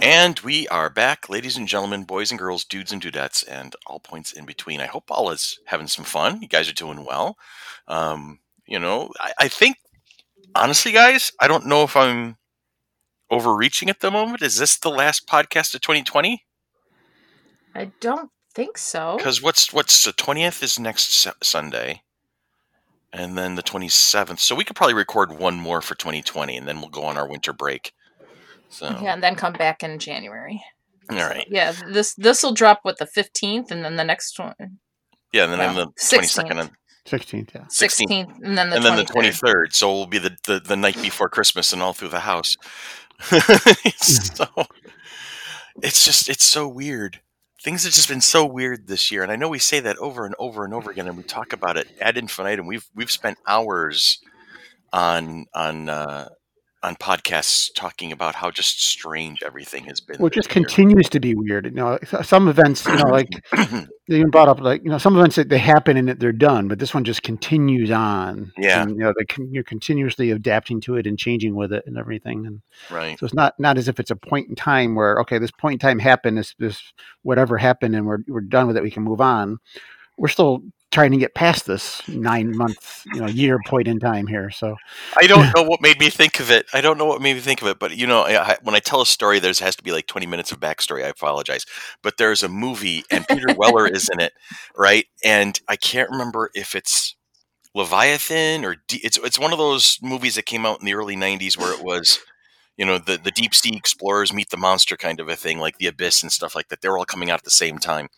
And we are back, ladies and gentlemen, boys and girls, dudes and dudettes, and all points in between. I hope all is having some fun. You guys are doing well. Um, you know, I, I think, honestly, guys, I don't know if I'm overreaching at the moment. Is this the last podcast of 2020? I don't think so. Because what's what's the 20th is next Sunday, and then the 27th. So we could probably record one more for 2020, and then we'll go on our winter break. So yeah, and then come back in January. All right. So, yeah, this this will drop with the 15th, and then the next one. Yeah, and then well, the 16th. 22nd. Sixteenth, yeah. Sixteenth, and then the and 23rd. then the twenty third. So it'll be the, the, the night before Christmas and all through the house. so it's just it's so weird. Things have just been so weird this year, and I know we say that over and over and over again, and we talk about it ad infinitum. We've we've spent hours on on uh, on podcasts talking about how just strange everything has been Well, it just continues to be weird. You know, some events, you know, like they even brought up, like you know, some events that they happen and that they're done, but this one just continues on. Yeah. and, you know, they you're continuously adapting to it and changing with it and everything, and right so it's not not as if it's a point in time where okay, this point in time happened, this this whatever happened, and we're we're done with it, we can move on. We're still trying to get past this nine month, you know, year point in time here. So I don't know what made me think of it. I don't know what made me think of it, but you know, I, when I tell a story, there's has to be like 20 minutes of backstory. I apologize, but there's a movie and Peter Weller is in it, right? And I can't remember if it's Leviathan or D- it's it's one of those movies that came out in the early 90s where it was you know the the deep sea explorers meet the monster kind of a thing like the abyss and stuff like that. They're all coming out at the same time.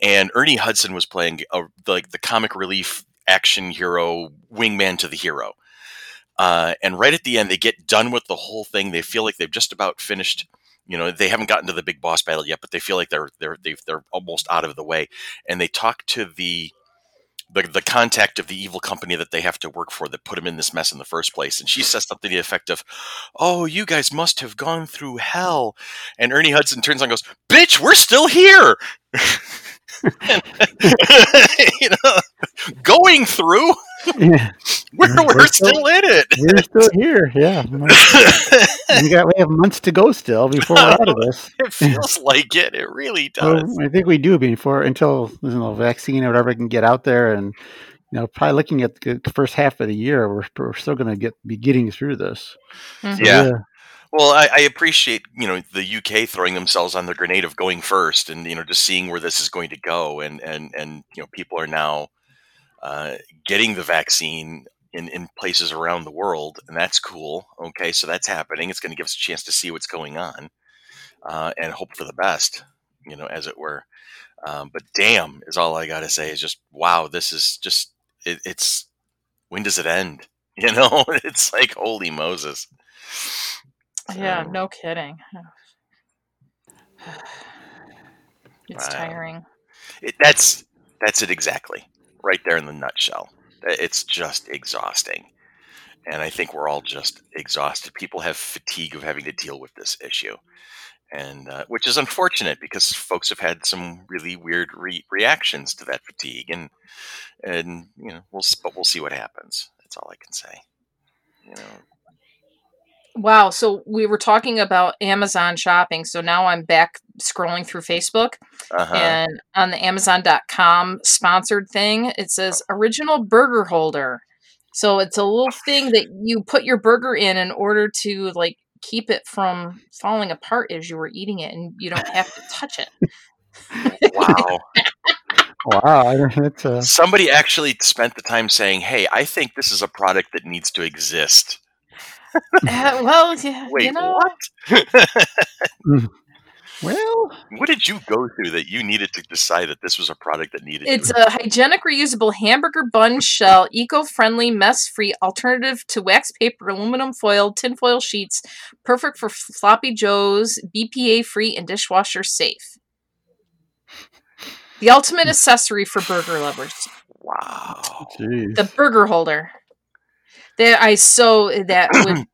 And ernie hudson was playing a, like the comic relief action hero wingman to the hero. Uh, and right at the end they get done with the whole thing. They feel like they've just about finished you know they haven't gotten to the big boss battle yet but they feel like they're they're they are almost out of the way. And they talk to the the, the contact of the evil company that they have to work for that put him in this mess in the first place. And she says something to the effect of, Oh, you guys must have gone through hell. And Ernie Hudson turns on and goes, Bitch, we're still here. you know, going through. yeah, We're, we're, We're still, still- in it. we're still here. Yeah, we got we have months to go still before we're out of this. it feels like it. It really Well, does. I think we do before until you know vaccine or whatever can get out there, and you know probably looking at the first half of the year, we're, we're still going to get be getting through this. Mhm. Yeah. Well, I, I appreciate you know the UK throwing themselves on the grenade of going first, and you know just seeing where this is going to go, and and and you know people are now uh, getting the vaccine in in places around the world, and that's cool. Okay, so that's happening. It's going to give us a chance to see what's going on, uh, and hope for the best, you know, as it were. Um, but damn, is all I got to say is just wow. This is just it, it's when does it end? You know, it's like holy Moses. Yeah, no kidding. It's Wow. tiring. It, that's that's it exactly, right there in the nutshell. It's just exhausting, and I think we're all just exhausted. People have fatigue of having to deal with this issue, and uh, which is unfortunate because folks have had some really weird re- reactions to that fatigue, and and you know we'll but we'll see what happens. That's all I can say. You know, Wow. So we were talking about Amazon shopping. So now I'm back scrolling through Facebook uh-huh. and on the Amazon.com sponsored thing, it says original burger holder. So it's a little thing that you put your burger in in order to like keep it from falling apart as you were eating it and you don't have to touch it. wow. Wow, I don't, that's uh, Somebody actually spent the time saying, "Hey, I think this is a product that needs to exist." Uh, well, yeah, Wait, you know, what? well, what did you go through that you needed to decide that this was a product that needed? It's to a hygienic, reusable hamburger bun shell, eco-friendly, mess-free alternative to wax paper, aluminum foil, tinfoil sheets, perfect for floppy joes, BPA-free, and dishwasher safe. The ultimate accessory for burger lovers. wow. geez. The burger holder. There, I so that would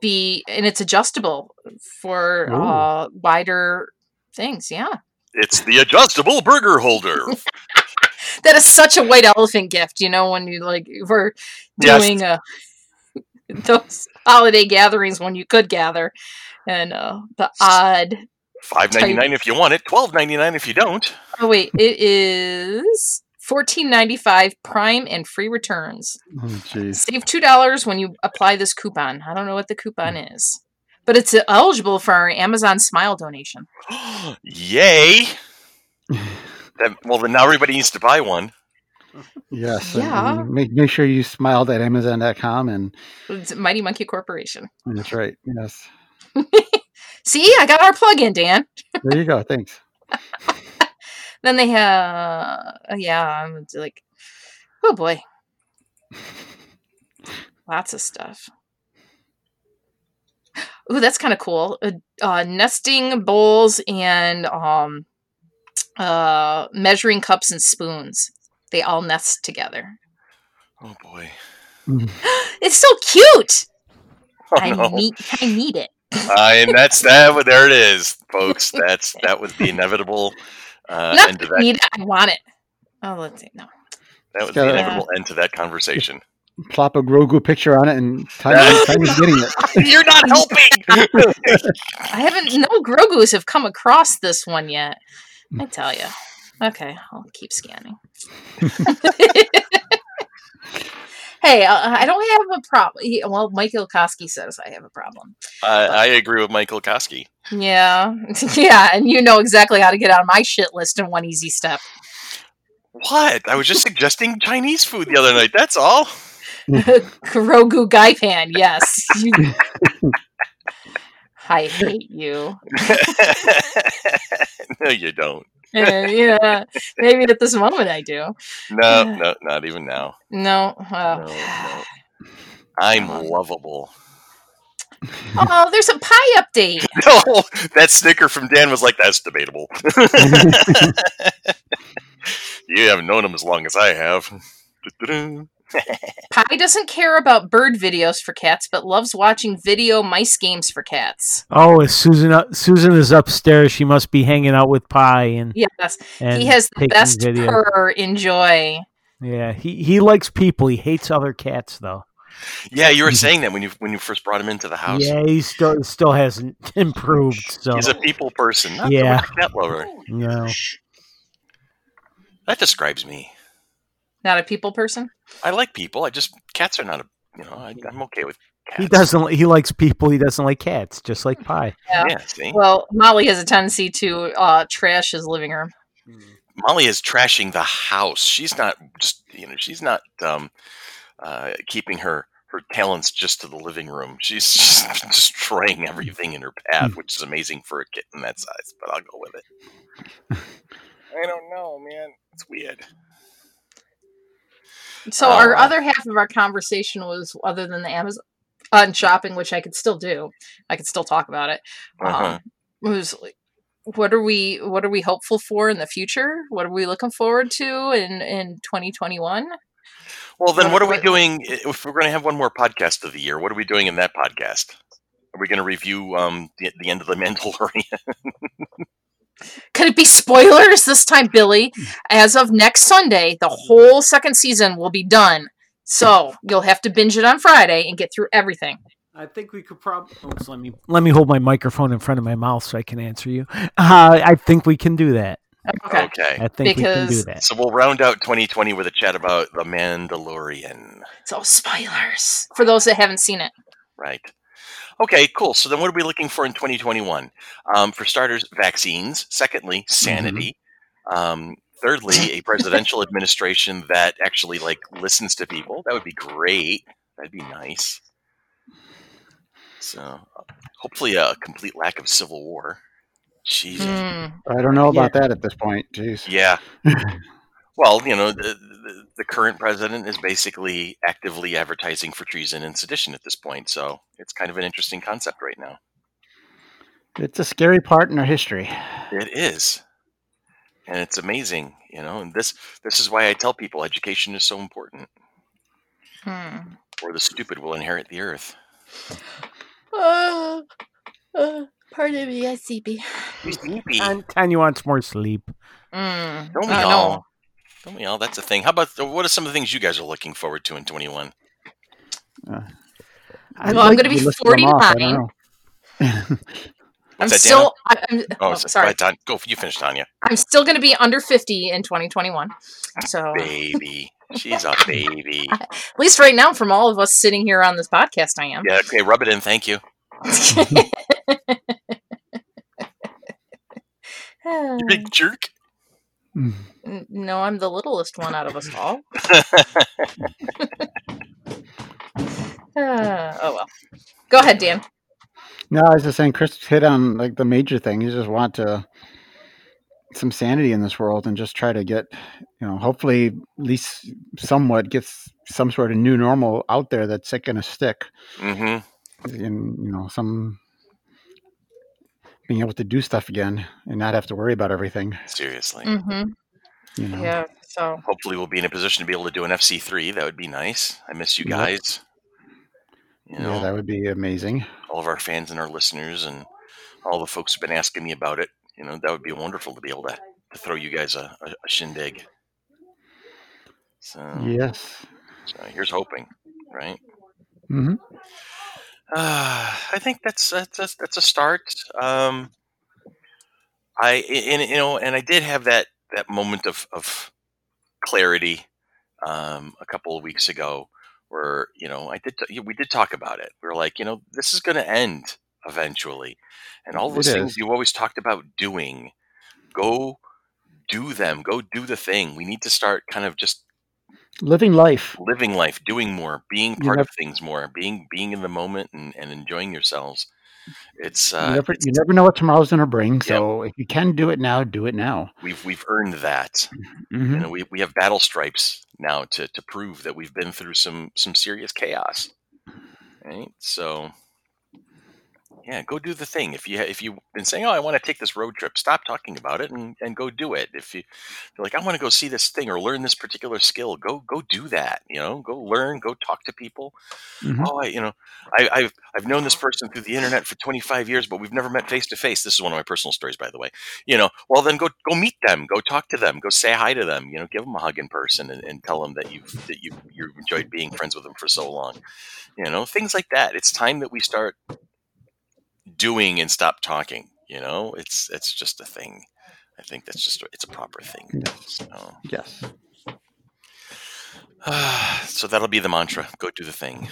be, and it's adjustable for Ooh. uh, wider things. Yeah, It's the adjustable burger holder. that is such a white elephant gift. You know, when you like were Yes. doing uh, those holiday gatherings when you could gather, and uh, the odd. Five ninety nine if you want it. Twelve ninety nine if you don't. Oh wait, it is fourteen ninety five prime and free returns. Oh. Save two dollars when you apply this coupon. I don't know what the coupon is, but it's uh, eligible for our Amazon Smile donation. Yay! That, well, then now everybody needs to buy one. Yes. Yeah. make, make sure you smiled at Amazon.com and, It's Mighty Monkey Corporation. that's right. Yes. See, I got our plug-in, Dan. There you go. Thanks. Then they have, uh, yeah, I'm like, oh boy, lots of stuff. Ooh, that's kind of cool. Uh, uh, nesting bowls and um, uh, measuring cups and spoons. They all nest together. Oh boy. It's so cute. Oh I no. need, I need it. Uh, and that's that. There it is, folks. That's that was the inevitable uh, Not end to I that. need it. I want it. Oh, let's see. No. That was the Yeah. inevitable end to that conversation. Plop a Grogu picture on it and time, time is getting it. You're not helping. I haven't. No Grogu's have come across this one yet. I tell you. Okay, I'll keep scanning. Hey, uh, I don't have a problem. Well, Michael Koski says I have a problem. I, I agree with Michael Koski. Yeah, yeah, and you know exactly how to get on my shit list in one easy step. What? I was just suggesting Chinese food the other night. That's all. Grogu Gaipan, yes. You- I hate you. no, you don't. Yeah, maybe at this moment I do. No, no, not even now. No. No, Uh, no. I'm lovable. oh, there's a pie update. No, that snicker from Dan was like, that's debatable. you haven't known him as long as I have. Pie doesn't care about bird videos for cats, but loves watching video mice games for cats. Oh, is Susan up, Susan is upstairs. She must be hanging out with Pie and, Yes, and he has the best video. purr. Enjoy. Yeah, he he likes people. He hates other cats though. yeah, you were saying that when you when you first brought him into the house. Yeah, he still still hasn't improved. So He's a people person, not Yeah. a cat lover. no. That describes me. Not a people person. I like people. I just cats are not a you know. I, I'm okay with cats. He doesn't. He likes people. He doesn't like cats. Just like Pie. Yeah. Yeah, see, Well, Molly has a tendency to uh, trash his living room. Molly is trashing the house. She's not just you know. She's not um, uh, keeping her her talents just to the living room. She's just destroying everything in her path, which is amazing for a kitten that size. But I'll go with it. I don't know, man. It's weird. So our Uh, other half of our conversation was other than the Amazon on shopping, which I could still do. I could still talk about it. Uh-huh. Um, was like, what are we what are we hopeful for in the future? What are we looking forward to in in 2021? Well, then, What- what are we doing if we're going to have one more podcast of the year? What are we doing in that podcast? Are we going to review um, the, the end of the Mandalorian? Could it be spoilers this time, Billy? As of next Sunday, the whole second season will be done. So you'll have to binge it on Friday and get through everything. I think we could probably let me let me hold my microphone in front of my mouth so I can answer you. Uh, I think we can do that. Okay. Okay. I think we can do that. So we'll round out 2020 with a chat about the Mandalorian. So spoilers for those that haven't seen it. Right. Okay, cool. So then what are we looking for in 2021? Um, for starters, vaccines. Secondly, sanity. Um, thirdly, a presidential administration that actually like listens to people. That would be great. That'd be nice. So hopefully a complete lack of civil war. Jesus. Hmm. I don't know about that at this point. Jeez. Yeah. well, you know, the, the, the current president is basically actively advertising for treason and sedition at this point. So it's kind of an interesting concept right now. It's a scary part in our history. It is, and it's amazing, you know. And this this is why I tell people education is so important, Hmm. or the stupid will inherit the earth. Uh, uh, pardon me, I'm sleepy. And Tanya wants more sleep. Mm. Don't we I all? Know. Don't we all? That's a thing. How about what are some of the things you guys are looking forward to in twenty one? Uh, I'd Well, I'm gonna be You listed them off, I don't 49. I'm that, still. I, I'm, Oh, oh, sorry. Go, ahead, go. You finish, Tanya. I'm still going to be under 50 in 2021. So Baby, she's a baby. at least right now, from all of us sitting here on this podcast, I am. Yeah. Okay. Rub it in. Thank you. You big jerk. Mm. No, I'm the littlest one out of us all. Uh, oh well. Go ahead, Dan. No, I was just saying, Chris hit on like the major thing. You just want to some sanity in this world and just try to get, you know, hopefully at least somewhat gets some sort of new normal out there that's going to stick, mm-hmm. and you know, some being able to do stuff again and not have to worry about everything. Seriously. Mm-hmm. You know, Yeah. So Hopefully, we'll be in a position to be able to do an FC three. That would be nice. I miss you Yep. guys. You know, yeah, that would be amazing. all of our fans and our listeners, and all the folks who've been asking me about it. You know, that would be wonderful to be able to, to throw you guys a, a, a shindig. So, Yes. so here's hoping, right? hmm Uh, I think that's that's a, that's a start. Um, I and you know, and I did have that that moment of of clarity um, a couple of weeks ago, where you know I did t- we did talk about it. We were like, you know, this is going to end eventually, and all those It things is. you always talked about doing, go do them. Go do the thing. We need to start kind of just Living life. living life, doing more, being part never, of things more, being being in the moment and, and enjoying yourselves. It's you uh, never, it's you never know what tomorrow's going to bring. yep. So if you can do it now, do it now. We've we've earned that. You hmm know, we we have battle stripes now to to prove that we've been through some some serious chaos. Right. So yeah, go do the thing. If you ha- if you've been saying, "Oh, I want to take this road trip," stop talking about it and, and go do it. If you feel like I want to go see this thing or learn this particular skill, go go do that. You know, go learn, go talk to people. hmm Oh, I, you know, I, I've I've known this person through the internet for 25 years, but we've never met face to face. This is one of my personal stories, by the way. You know, well then go go meet them, go talk to them, go say hi to them. You know, give them a hug in person and, and tell them that you've that you you've enjoyed being friends with them for so long. You know, things like that. It's time that we start doing and stop talking. You know, it's it's just a thing. I think that's just it's a proper thing. Yes. So, Yes. so that'll be the mantra. Go do the thing.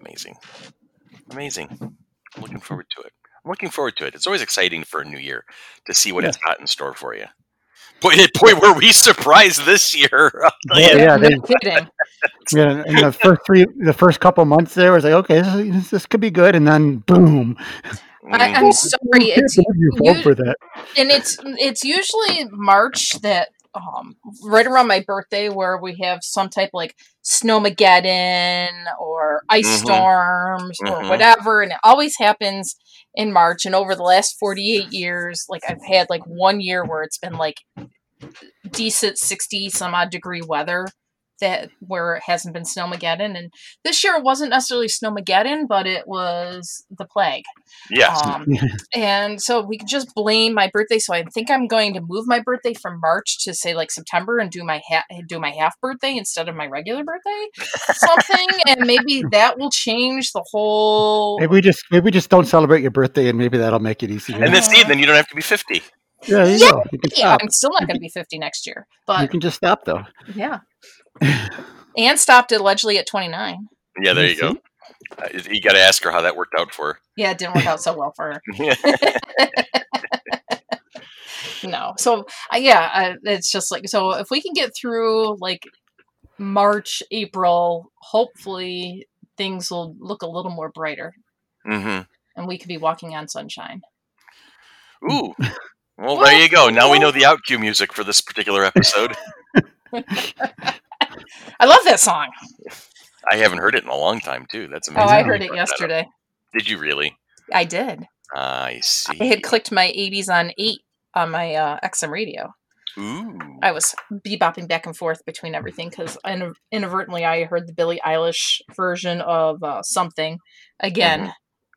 Amazing. Amazing. I'm looking forward to it. I'm looking forward to it. It's always exciting for a new year to see what Yes. it's got in store for you. Boy, boy, were we surprised this year! I'll tell Boy, you. yeah. no kidding. Yeah. In the first three, the first couple months there was like, okay, this, this could be good, and then boom. I, Mm, I'm sorry. It's you fall you, for that. and it's it's usually March that um right around my birthday where we have some type of like snowmageddon or ice Mhm. storms or Mhm. whatever, and it always happens in March. And over the last 48 years, like I've had like one year where it's been like decent 60 some odd degree weather that where it hasn't been snowmageddon and this year it wasn't necessarily snowmageddon but it was the plague yes. um, and so we can just blame my birthday. So I think I'm going to move my birthday from March to say like September and do my ha- do my half birthday instead of my regular birthday, something, and maybe that will change the whole. Maybe we just maybe we just don't celebrate your birthday, and maybe that'll make it easier. and then see, then you don't have to be 50. yeah, you Yeah, go. You can Yeah. I'm still not going to be 50 next year, but You can just stop though. yeah. And stopped allegedly at 29. Yeah, there you go. Uh, you got to ask her how that worked out for her. Yeah, it didn't work out so well for her. her. no so uh, yeah uh, it's just like so if we can get through like march april hopefully things will look a little more brighter Mm-hmm. and we could be walking on sunshine Ooh. Well, there you go. Now we know the out cue music for this particular episode. I love that song I haven't heard it in a long time, too. That's amazing. oh i heard it yesterday Did you really? i did I see. i had clicked my 80s on 8 on my uh, xm radio Ooh. i was bebopping back and forth between everything because inadvertently i heard the billie eilish version of uh, something again Mhm.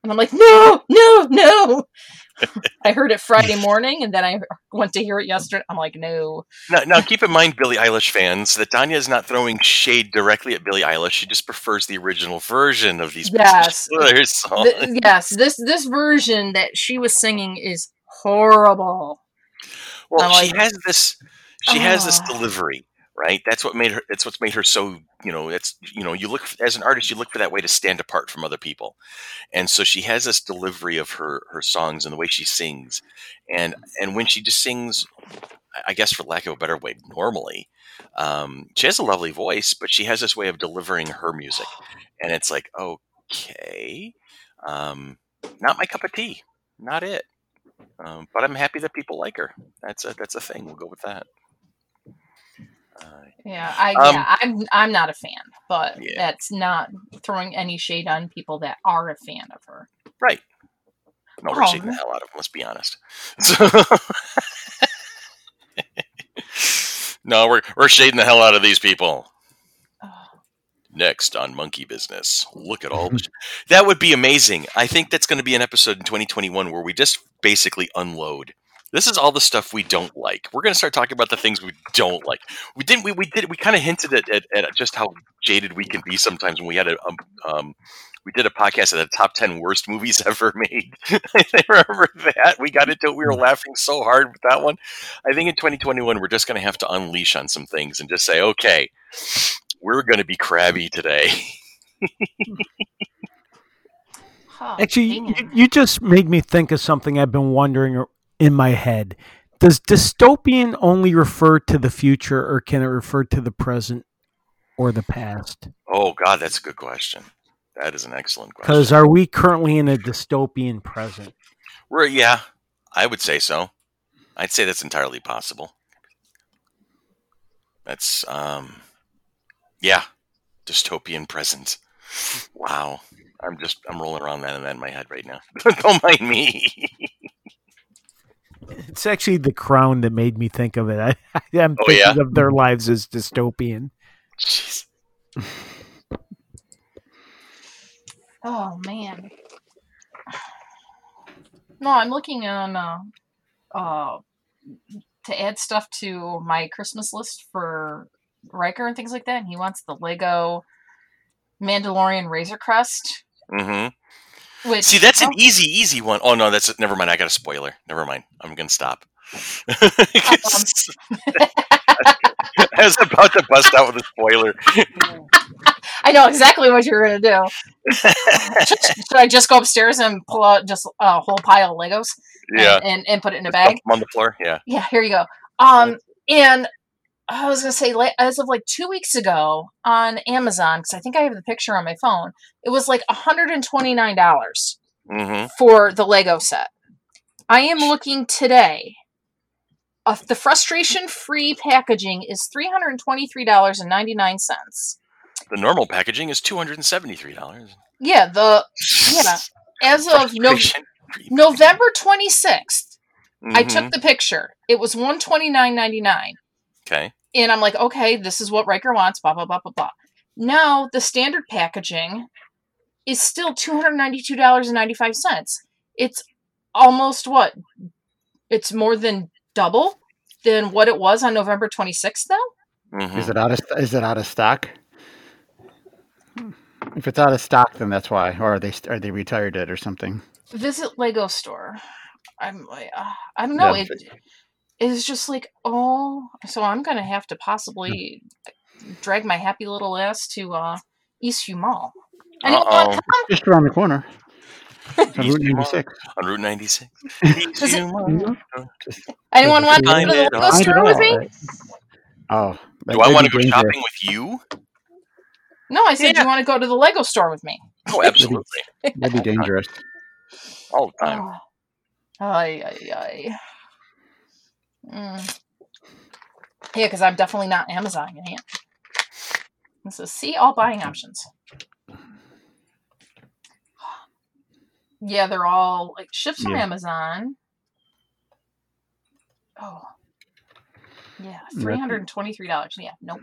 And I'm like, no, no, no. I heard it Friday morning, and then I went to hear it yesterday. I'm like, no. Now, now, keep in mind, Billie Eilish fans, that Tanya is not throwing shade directly at Billie Eilish. She just prefers the original version of these Yes. particular songs. Th- yes, this this version that she was singing is horrible. Well, she has this. She has this Ah. delivery, right? That's what made her. That's what's made her so. You know, it's you know, you look as an artist, you look for that way to stand apart from other people, and so she has this delivery of her her songs and the way she sings, and and when she just sings, I- guess for lack of a better way, normally, um, she has a lovely voice, but she has this way of delivering her music, and it's like, okay, um, not my cup of tea, not it. Um, but I'm happy that people like her. That's a that's a thing. We'll go with that. Yeah, I Um, yeah, I'm I'm not a fan, but Yeah. that's not throwing any shade on people that are a fan of her. right. No, we're Oh. shading the hell out of them. Let's be honest. So- no, we're we're shading the hell out of these people. Oh, Next on Monkey Business, look at all this. That would be amazing. I think that's going to be an episode in 2021 where we just basically unload. This is all the stuff we don't like. We're going to start talking about the things we don't like. We didn't. We, we did. We kind of hinted at, at, at just how jaded we can be sometimes when we had a um, um, we did a podcast of the top 10 worst movies ever made. I remember that. We got into it. We were laughing so hard with that one. I think in 2021, we're just going to have to unleash on some things and just say, okay, we're going to be crabby today. Actually, you, you just made me think of something I've been wondering in my head. Does dystopian only refer to the future, or can it refer to the present or the past? Oh, God, that's a good question. That is an excellent question. Because are we currently in a dystopian present? We're, yeah, I would say so. I'd say that's entirely possible. That's, um, yeah, dystopian present. Wow. I'm just, I'm rolling around that in my head right now. Don't mind me. It's actually the crown that made me think of it. I, I'm Oh, thinking yeah? of their lives as dystopian. Jeez. Oh man. No, I'm looking on uh, uh, to add stuff to my Christmas list for Riker and things like that. And he wants the Lego Mandalorian Razor Crest. Mm-hmm. Which See, that's an easy, easy one. Oh no, that's never mind. I got a spoiler. Never mind. I'm gonna stop. I was about to bust out with a spoiler. I know exactly what you're gonna do. should, should I just go upstairs and pull out just a whole pile of Legos and, Yeah, and, and put it in a bag? on the floor. Yeah. Yeah, here you go. Um, and I was gonna say, as of like two weeks ago on Amazon, because I think I have the picture on my phone, it was like hundred and twenty nine dollars Mm-hmm. for the Lego set. I am looking today. Uh, the frustration free packaging is three hundred twenty three dollars and ninety nine cents. The normal packaging is two hundred seventy-three dollars. Yeah, the yeah. As of no, November twenty sixth, I Mm-hmm. took the picture. It was one twenty nine ninety nine. Okay. and I'm like, okay, this is what Riker wants, blah blah blah blah blah. Now the standard packaging is still two hundred ninety two dollars and ninety five cents. It's almost what? It's more than double than what it was on November twenty sixth. Now, Mhm. Is it out of is it out of stock? If it's out of stock, then that's why. Or are they are they retired it or something? visit Lego store. I'm like, uh, I don't know. Yeah. It is just like, oh, so I'm gonna have to possibly drag my happy little ass to uh, Eastview Mall. Anyone want to Uh-oh. Just around the corner. On Route 96. On Route 96. Does it- Mhm. Anyone want to go Find to the it store with me? Oh, Do I want to go dangerous. shopping with you? No, I said Yeah. you want to go to the Lego store with me. Oh, absolutely. That'd be dangerous. All the time. Oh. Ay, ay, ay. Mm. Yeah, because I'm definitely not Amazon it. This is see all buying options. Yeah, they're all like ships from Yeah. Amazon. Oh. Yeah, three hundred and twenty-three dollars. Yeah, nope.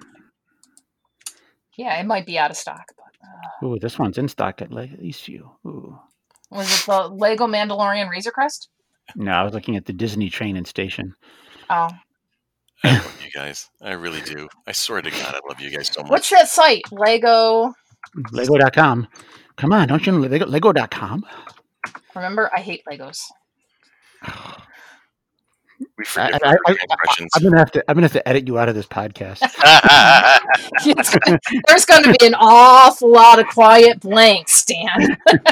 Yeah, it might be out of stock, but uh, Ooh, this one's in stock at Le- Eastview. Ooh. was it the Lego Mandalorian Razor Crest? No, I was looking at the Disney train and station. Oh, I love you guys. I really do. I swear to God, I love you guys so much. what's that site? Lego. Lego.com. Come on, don't you know Lego, Lego.com? Remember, I hate Legos. We I, forgive I, you for I, your impressions. I'm gonna have to. I'm gonna have to edit you out of this podcast. There's going to be an awful lot of quiet blanks, Dan,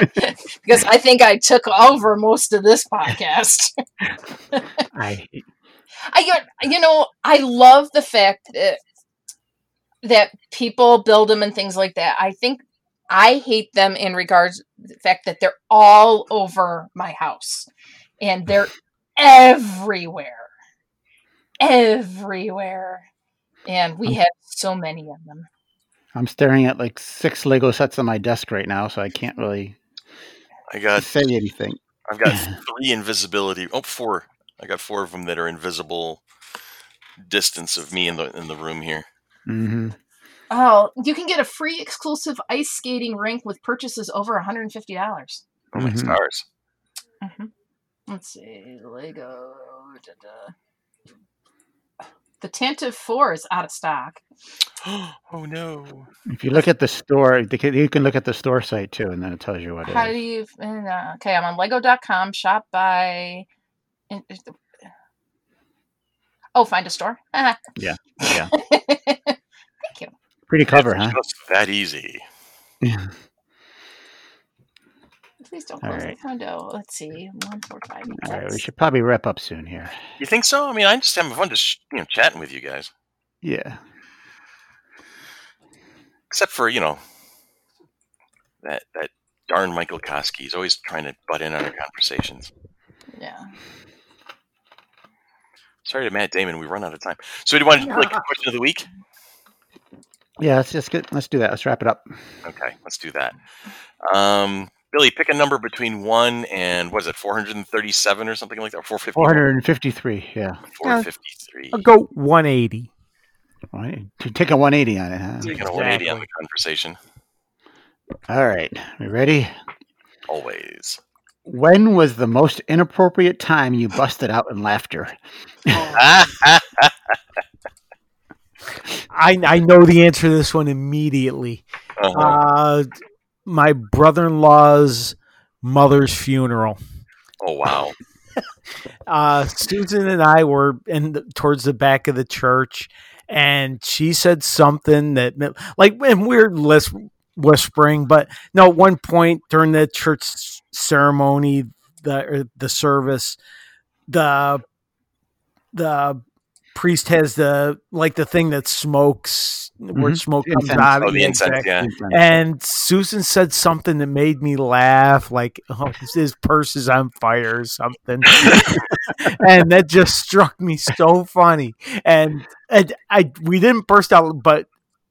because I think I took over most of this podcast. I I, you know, I love the fact that that people build them and things like that. I think I hate them in regards to the fact that they're all over my house and they're everywhere, everywhere, and we have so many of them. I'm staring at like six Lego sets on my desk right now, so I can't really I got say anything. I've got three invisibility. Oh, four. I got four of them that are invisible distance of me in the in the room here. hmm Oh, you can get a free exclusive ice skating rink with purchases over $150. Oh my Mhm. stars! Let's see, Lego. da-da. The Tantive 4 is out of stock. oh no. If you look at the store, you can look at the store site too, and then it tells you what it How do you. Uh, okay, I'm on lego.com, shop by. In- is the- Oh, find a store. Ah. Yeah, yeah. Thank you. Pretty clever, It's huh? Just that easy. Yeah. Please don't All close right. the window. Let's see. One, four, five, All right, we should probably wrap up soon here. You think so? I mean, I'm just having fun just you know chatting with you guys. Yeah. Except for you know that that darn Michael Koski. He's always trying to butt in on our conversations. Yeah. Sorry to Matt Damon. We run out of time. So do you want to like question of the week? Yeah, let's just get let's do that. Let's wrap it up. Okay, let's do that. Um, Billy, pick a number between one and what is it, 437 or something like that? 450? Four hundred and fifty-three. Yeah. 453. I'll go 180. All right. You take a one eighty on it, huh? Taking a 180 on the conversation. All right. We ready? Always. When was the most inappropriate time you busted out in laughter? I I know the answer to this one immediately. Uh-huh. Uh, my brother-in-law's mother's funeral. oh, wow. uh, Susan and I were in the, towards the back of the church, and she said something that like and we we're lis- whispering, but no. At one point during the church ceremony, the or the service, the the priest has the like the thing that smokes where Mhm. smoke comes Incense. out. Oh, the Yeah, incense, yeah. And Susan said something that made me laugh, like oh, his purse is on fire or something, and that just struck me so funny. And, and I we didn't burst out, but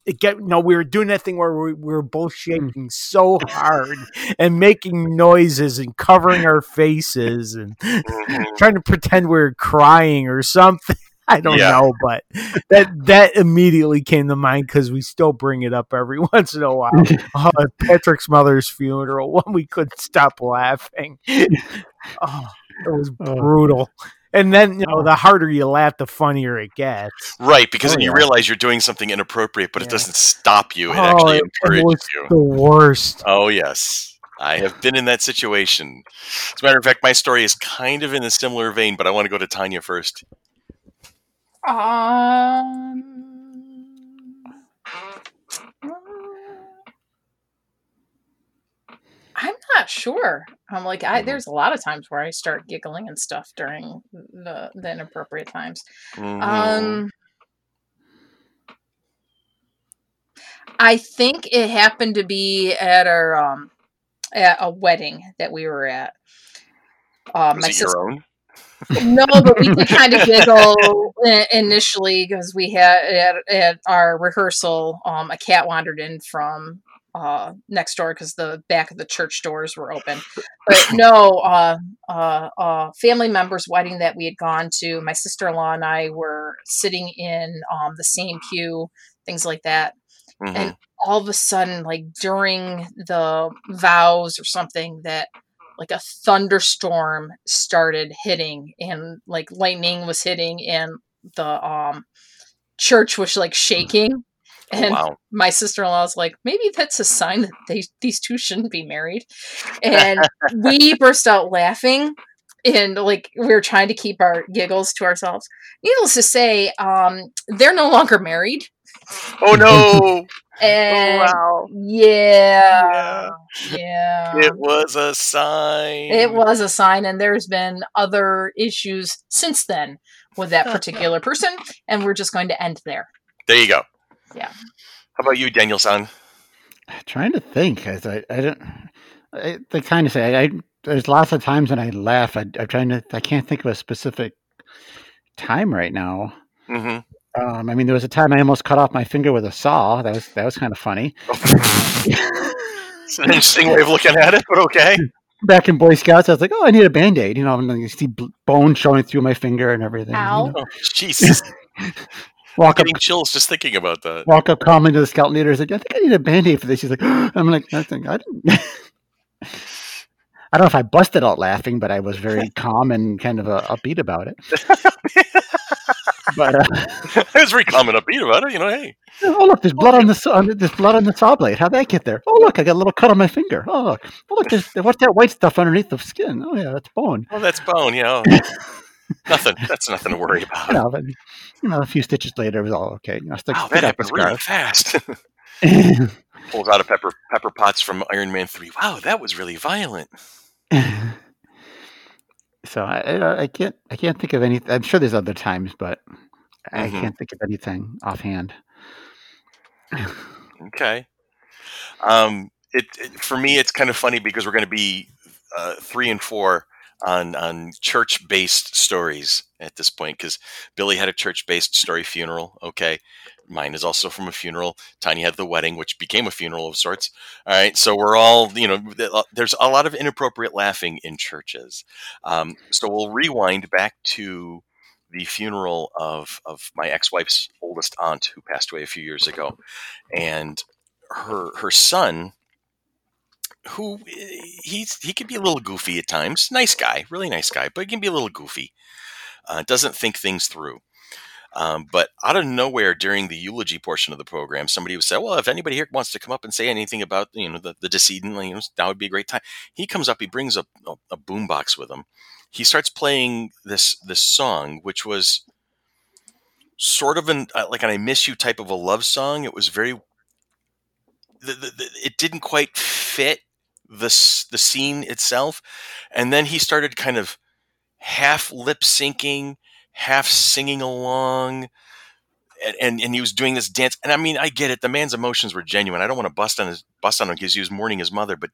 it get no, we were doing that thing where we, we were both shaking so hard and making noises and covering our faces and Mhm. trying to pretend we were crying or something. I don't Yeah. know, but that that immediately came to mind because we still bring it up every once in a while. oh, Patrick's mother's funeral when we couldn't stop laughing. oh, it was Oh. Brutal. And then you know, the harder you laugh, the funnier it gets. Right, because Oh, then you yeah. realize you're doing something inappropriate, but it doesn't stop you. It Oh, actually it- it encourages was you. The worst. Oh, yes. I have been in that situation. As a matter of fact, my story is kind of in a similar vein, but I want to go to Tanya first. Um. I'm not sure. I'm like, I there's a lot of times where I start giggling and stuff during the the inappropriate times. Mhm. Um, I think it happened to be at our um at a wedding that we were at. Um, Was my it sister. your own? No, but we did kind of giggle initially because we had at, at our rehearsal, um, a cat wandered in from uh, next door because the back of the church doors were open. But no, uh, uh, uh, family member's wedding that we had gone to, my sister in law and I were sitting in um, the same pew, things like that Mhm. and all of a sudden like during the vows or something that like a thunderstorm started hitting and like lightning was hitting and the um church was like shaking Oh, and wow. my sister-in-law was like maybe that's a sign that they these two shouldn't be married and we burst out laughing and like we were trying to keep our giggles to ourselves needless to say um they're no longer married Oh, no. and wow. yeah, yeah. It was a sign. It was a sign, and there's been other issues since then with that particular person, and we're just going to end there. There you go. Yeah. How about you, Daniel San? trying to think as I, I don't I, they kind of say I, there's lots of times when I laugh I, I'm trying to I can't think of a specific time right now hmm um, I mean there was a time I almost cut off my finger with a saw that was that was kind of funny It's an interesting way of looking at it, but okay. back in Boy Scouts I was like oh I need a band-aid you know and then you see bone showing through my finger and everything you know. Oh, Jesus. walk up Getting chills just thinking about that. walk up calmly to the scout leader and said I think I need a band-aid for this she's like I'm like I think I didn't I don't know if I busted out laughing, but I was very calm and kind of uh, upbeat about it. but uh, I was very calm and upbeat about it. You know, hey, oh look, there's blood on the saw, there's blood on the saw blade. How'd that get there? Oh look, I got a little cut on my finger. Oh look, oh, look, there's, what's that white stuff underneath the skin? Oh yeah, that's bone. Oh, that's bone. Know, nothing. That's nothing to worry about. You know, but, you know, a few stitches later, it was all okay. You know, stick, Wow, that happened really fast. Pulls out a pepper Pepper Potts from Iron Man Three. Wow, that was really violent. so I, I, can't, I can't think of any. I'm sure there's other times, but I Mhm. can't think of anything offhand. Okay. Um, it, it for me, it's kind of funny because we're going to be uh, three and four on on church based stories at this point because Billy had a church based story funeral. Okay, mine is also from a funeral. Tanya had the wedding, which became a funeral of sorts. All right, so we're all you know. uh, There's a lot of inappropriate laughing in churches. Um, so we'll rewind back to the funeral of of my ex wife's oldest aunt who passed away a few years ago and her her son who eh, he's he can be a little goofy at times. Nice guy really nice guy but he can be a little goofy. Uh, doesn't think things through. Um, but out of nowhere during the eulogy portion of the program somebody would say well if anybody here wants to come up and say anything about you know the, the decedent you know, that would be a great time. He comes up he brings a, a, a boom box with him. He starts playing this this song which was sort of an uh, like an I miss you type of a love song. It was very the, the, the, it didn't quite fit the the scene itself, and then he started kind of half lip syncing, half singing along. And, and, and he was doing this dance, and I mean, I get it. The man's emotions were genuine. I don't want to bust on his bust on him because he was mourning his mother, but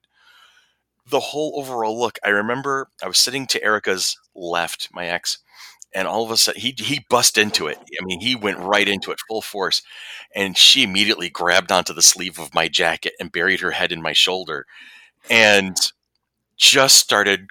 the whole overall look. I remember I was sitting to Erica's left, my ex, and all of a sudden he he bust into it. I mean, he went right into it full force, and she immediately grabbed onto the sleeve of my jacket and buried her head in my shoulder, and just started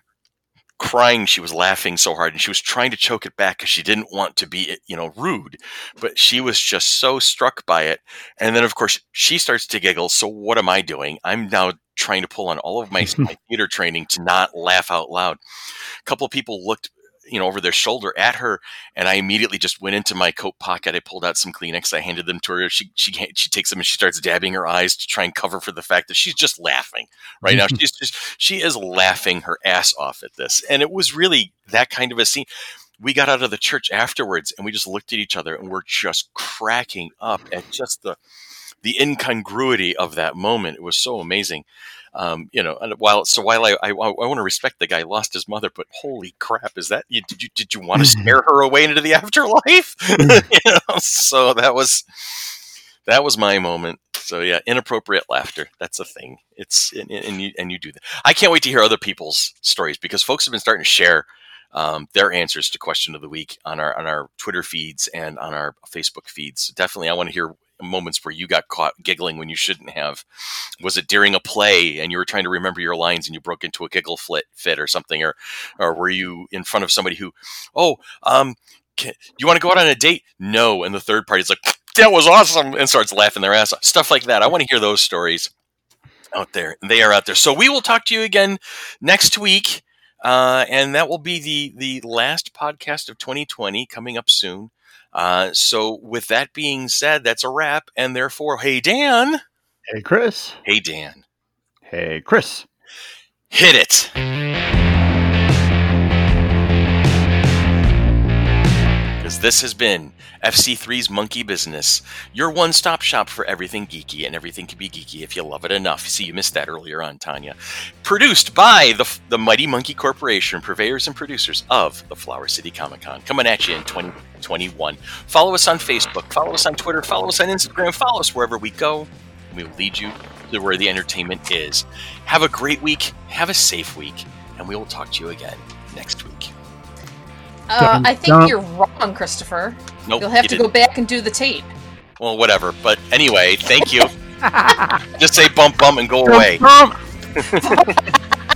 crying. She was laughing so hard and she was trying to choke it back because she didn't want to be you know rude but she was just so struck by it. And then of course she starts to giggle so what am i doing? I'm now trying to pull on all of my, my theater training to not laugh out loud. A couple of people looked you know over their shoulder at her and i immediately just went into my coat pocket. I pulled out some kleenex. I handed them to her. She she she takes them and she starts dabbing her eyes to try and cover for the fact that she's just laughing. Right now she's just she is laughing her ass off at this. And it was really that kind of a scene. We got out of the church afterwards and we just looked at each other and we're just cracking up at just the the incongruity of that moment. It was so amazing um, you know and while so while I, I, I want to respect the guy lost his mother but holy crap is that you, did you did you want to scare her away into the afterlife? You know so that was that was my moment. So yeah inappropriate laughter that's a thing. It's and, and you and you do that. I can't wait to hear other people's stories because folks have been starting to share um, their answers to question of the week on our on our twitter feeds and on our facebook feeds. So definitely i want to hear moments where you got caught giggling when you shouldn't have. Was it during a play and you were trying to remember your lines and you broke into a giggle fit, fit or something or or were you in front of somebody who oh um can, you want to go out on a date? No and the third party's like that was awesome and starts laughing their ass off. Stuff like that. I want to hear those stories out there. They are out there. So we will talk to you again next week uh, and that will be the the last podcast of 2020 coming up soon uh, so with that being said that's a wrap and therefore hey dan Hey, Chris. hey dan Hey, Chris. hit it because this has been FC3's Monkey Business, your one stop shop for everything geeky, and everything can be geeky if you love it enough. See, you missed that earlier on, Tanya. Produced by the, the Mighty Monkey Corporation, purveyors and producers of the Flower City Comic Con, coming at you in 2021. Follow us on Facebook, follow us on Twitter, follow us on Instagram, follow us wherever we go. We will lead you to where the entertainment is. Have a great week, have a safe week, and we will talk to you again next week. Uh, I think dun. you're wrong, Christopher. Nope, You'll have you to didn't. go back and do the tape. Well, whatever. But anyway, thank you. Just say bump bump and go away. Bum, bum.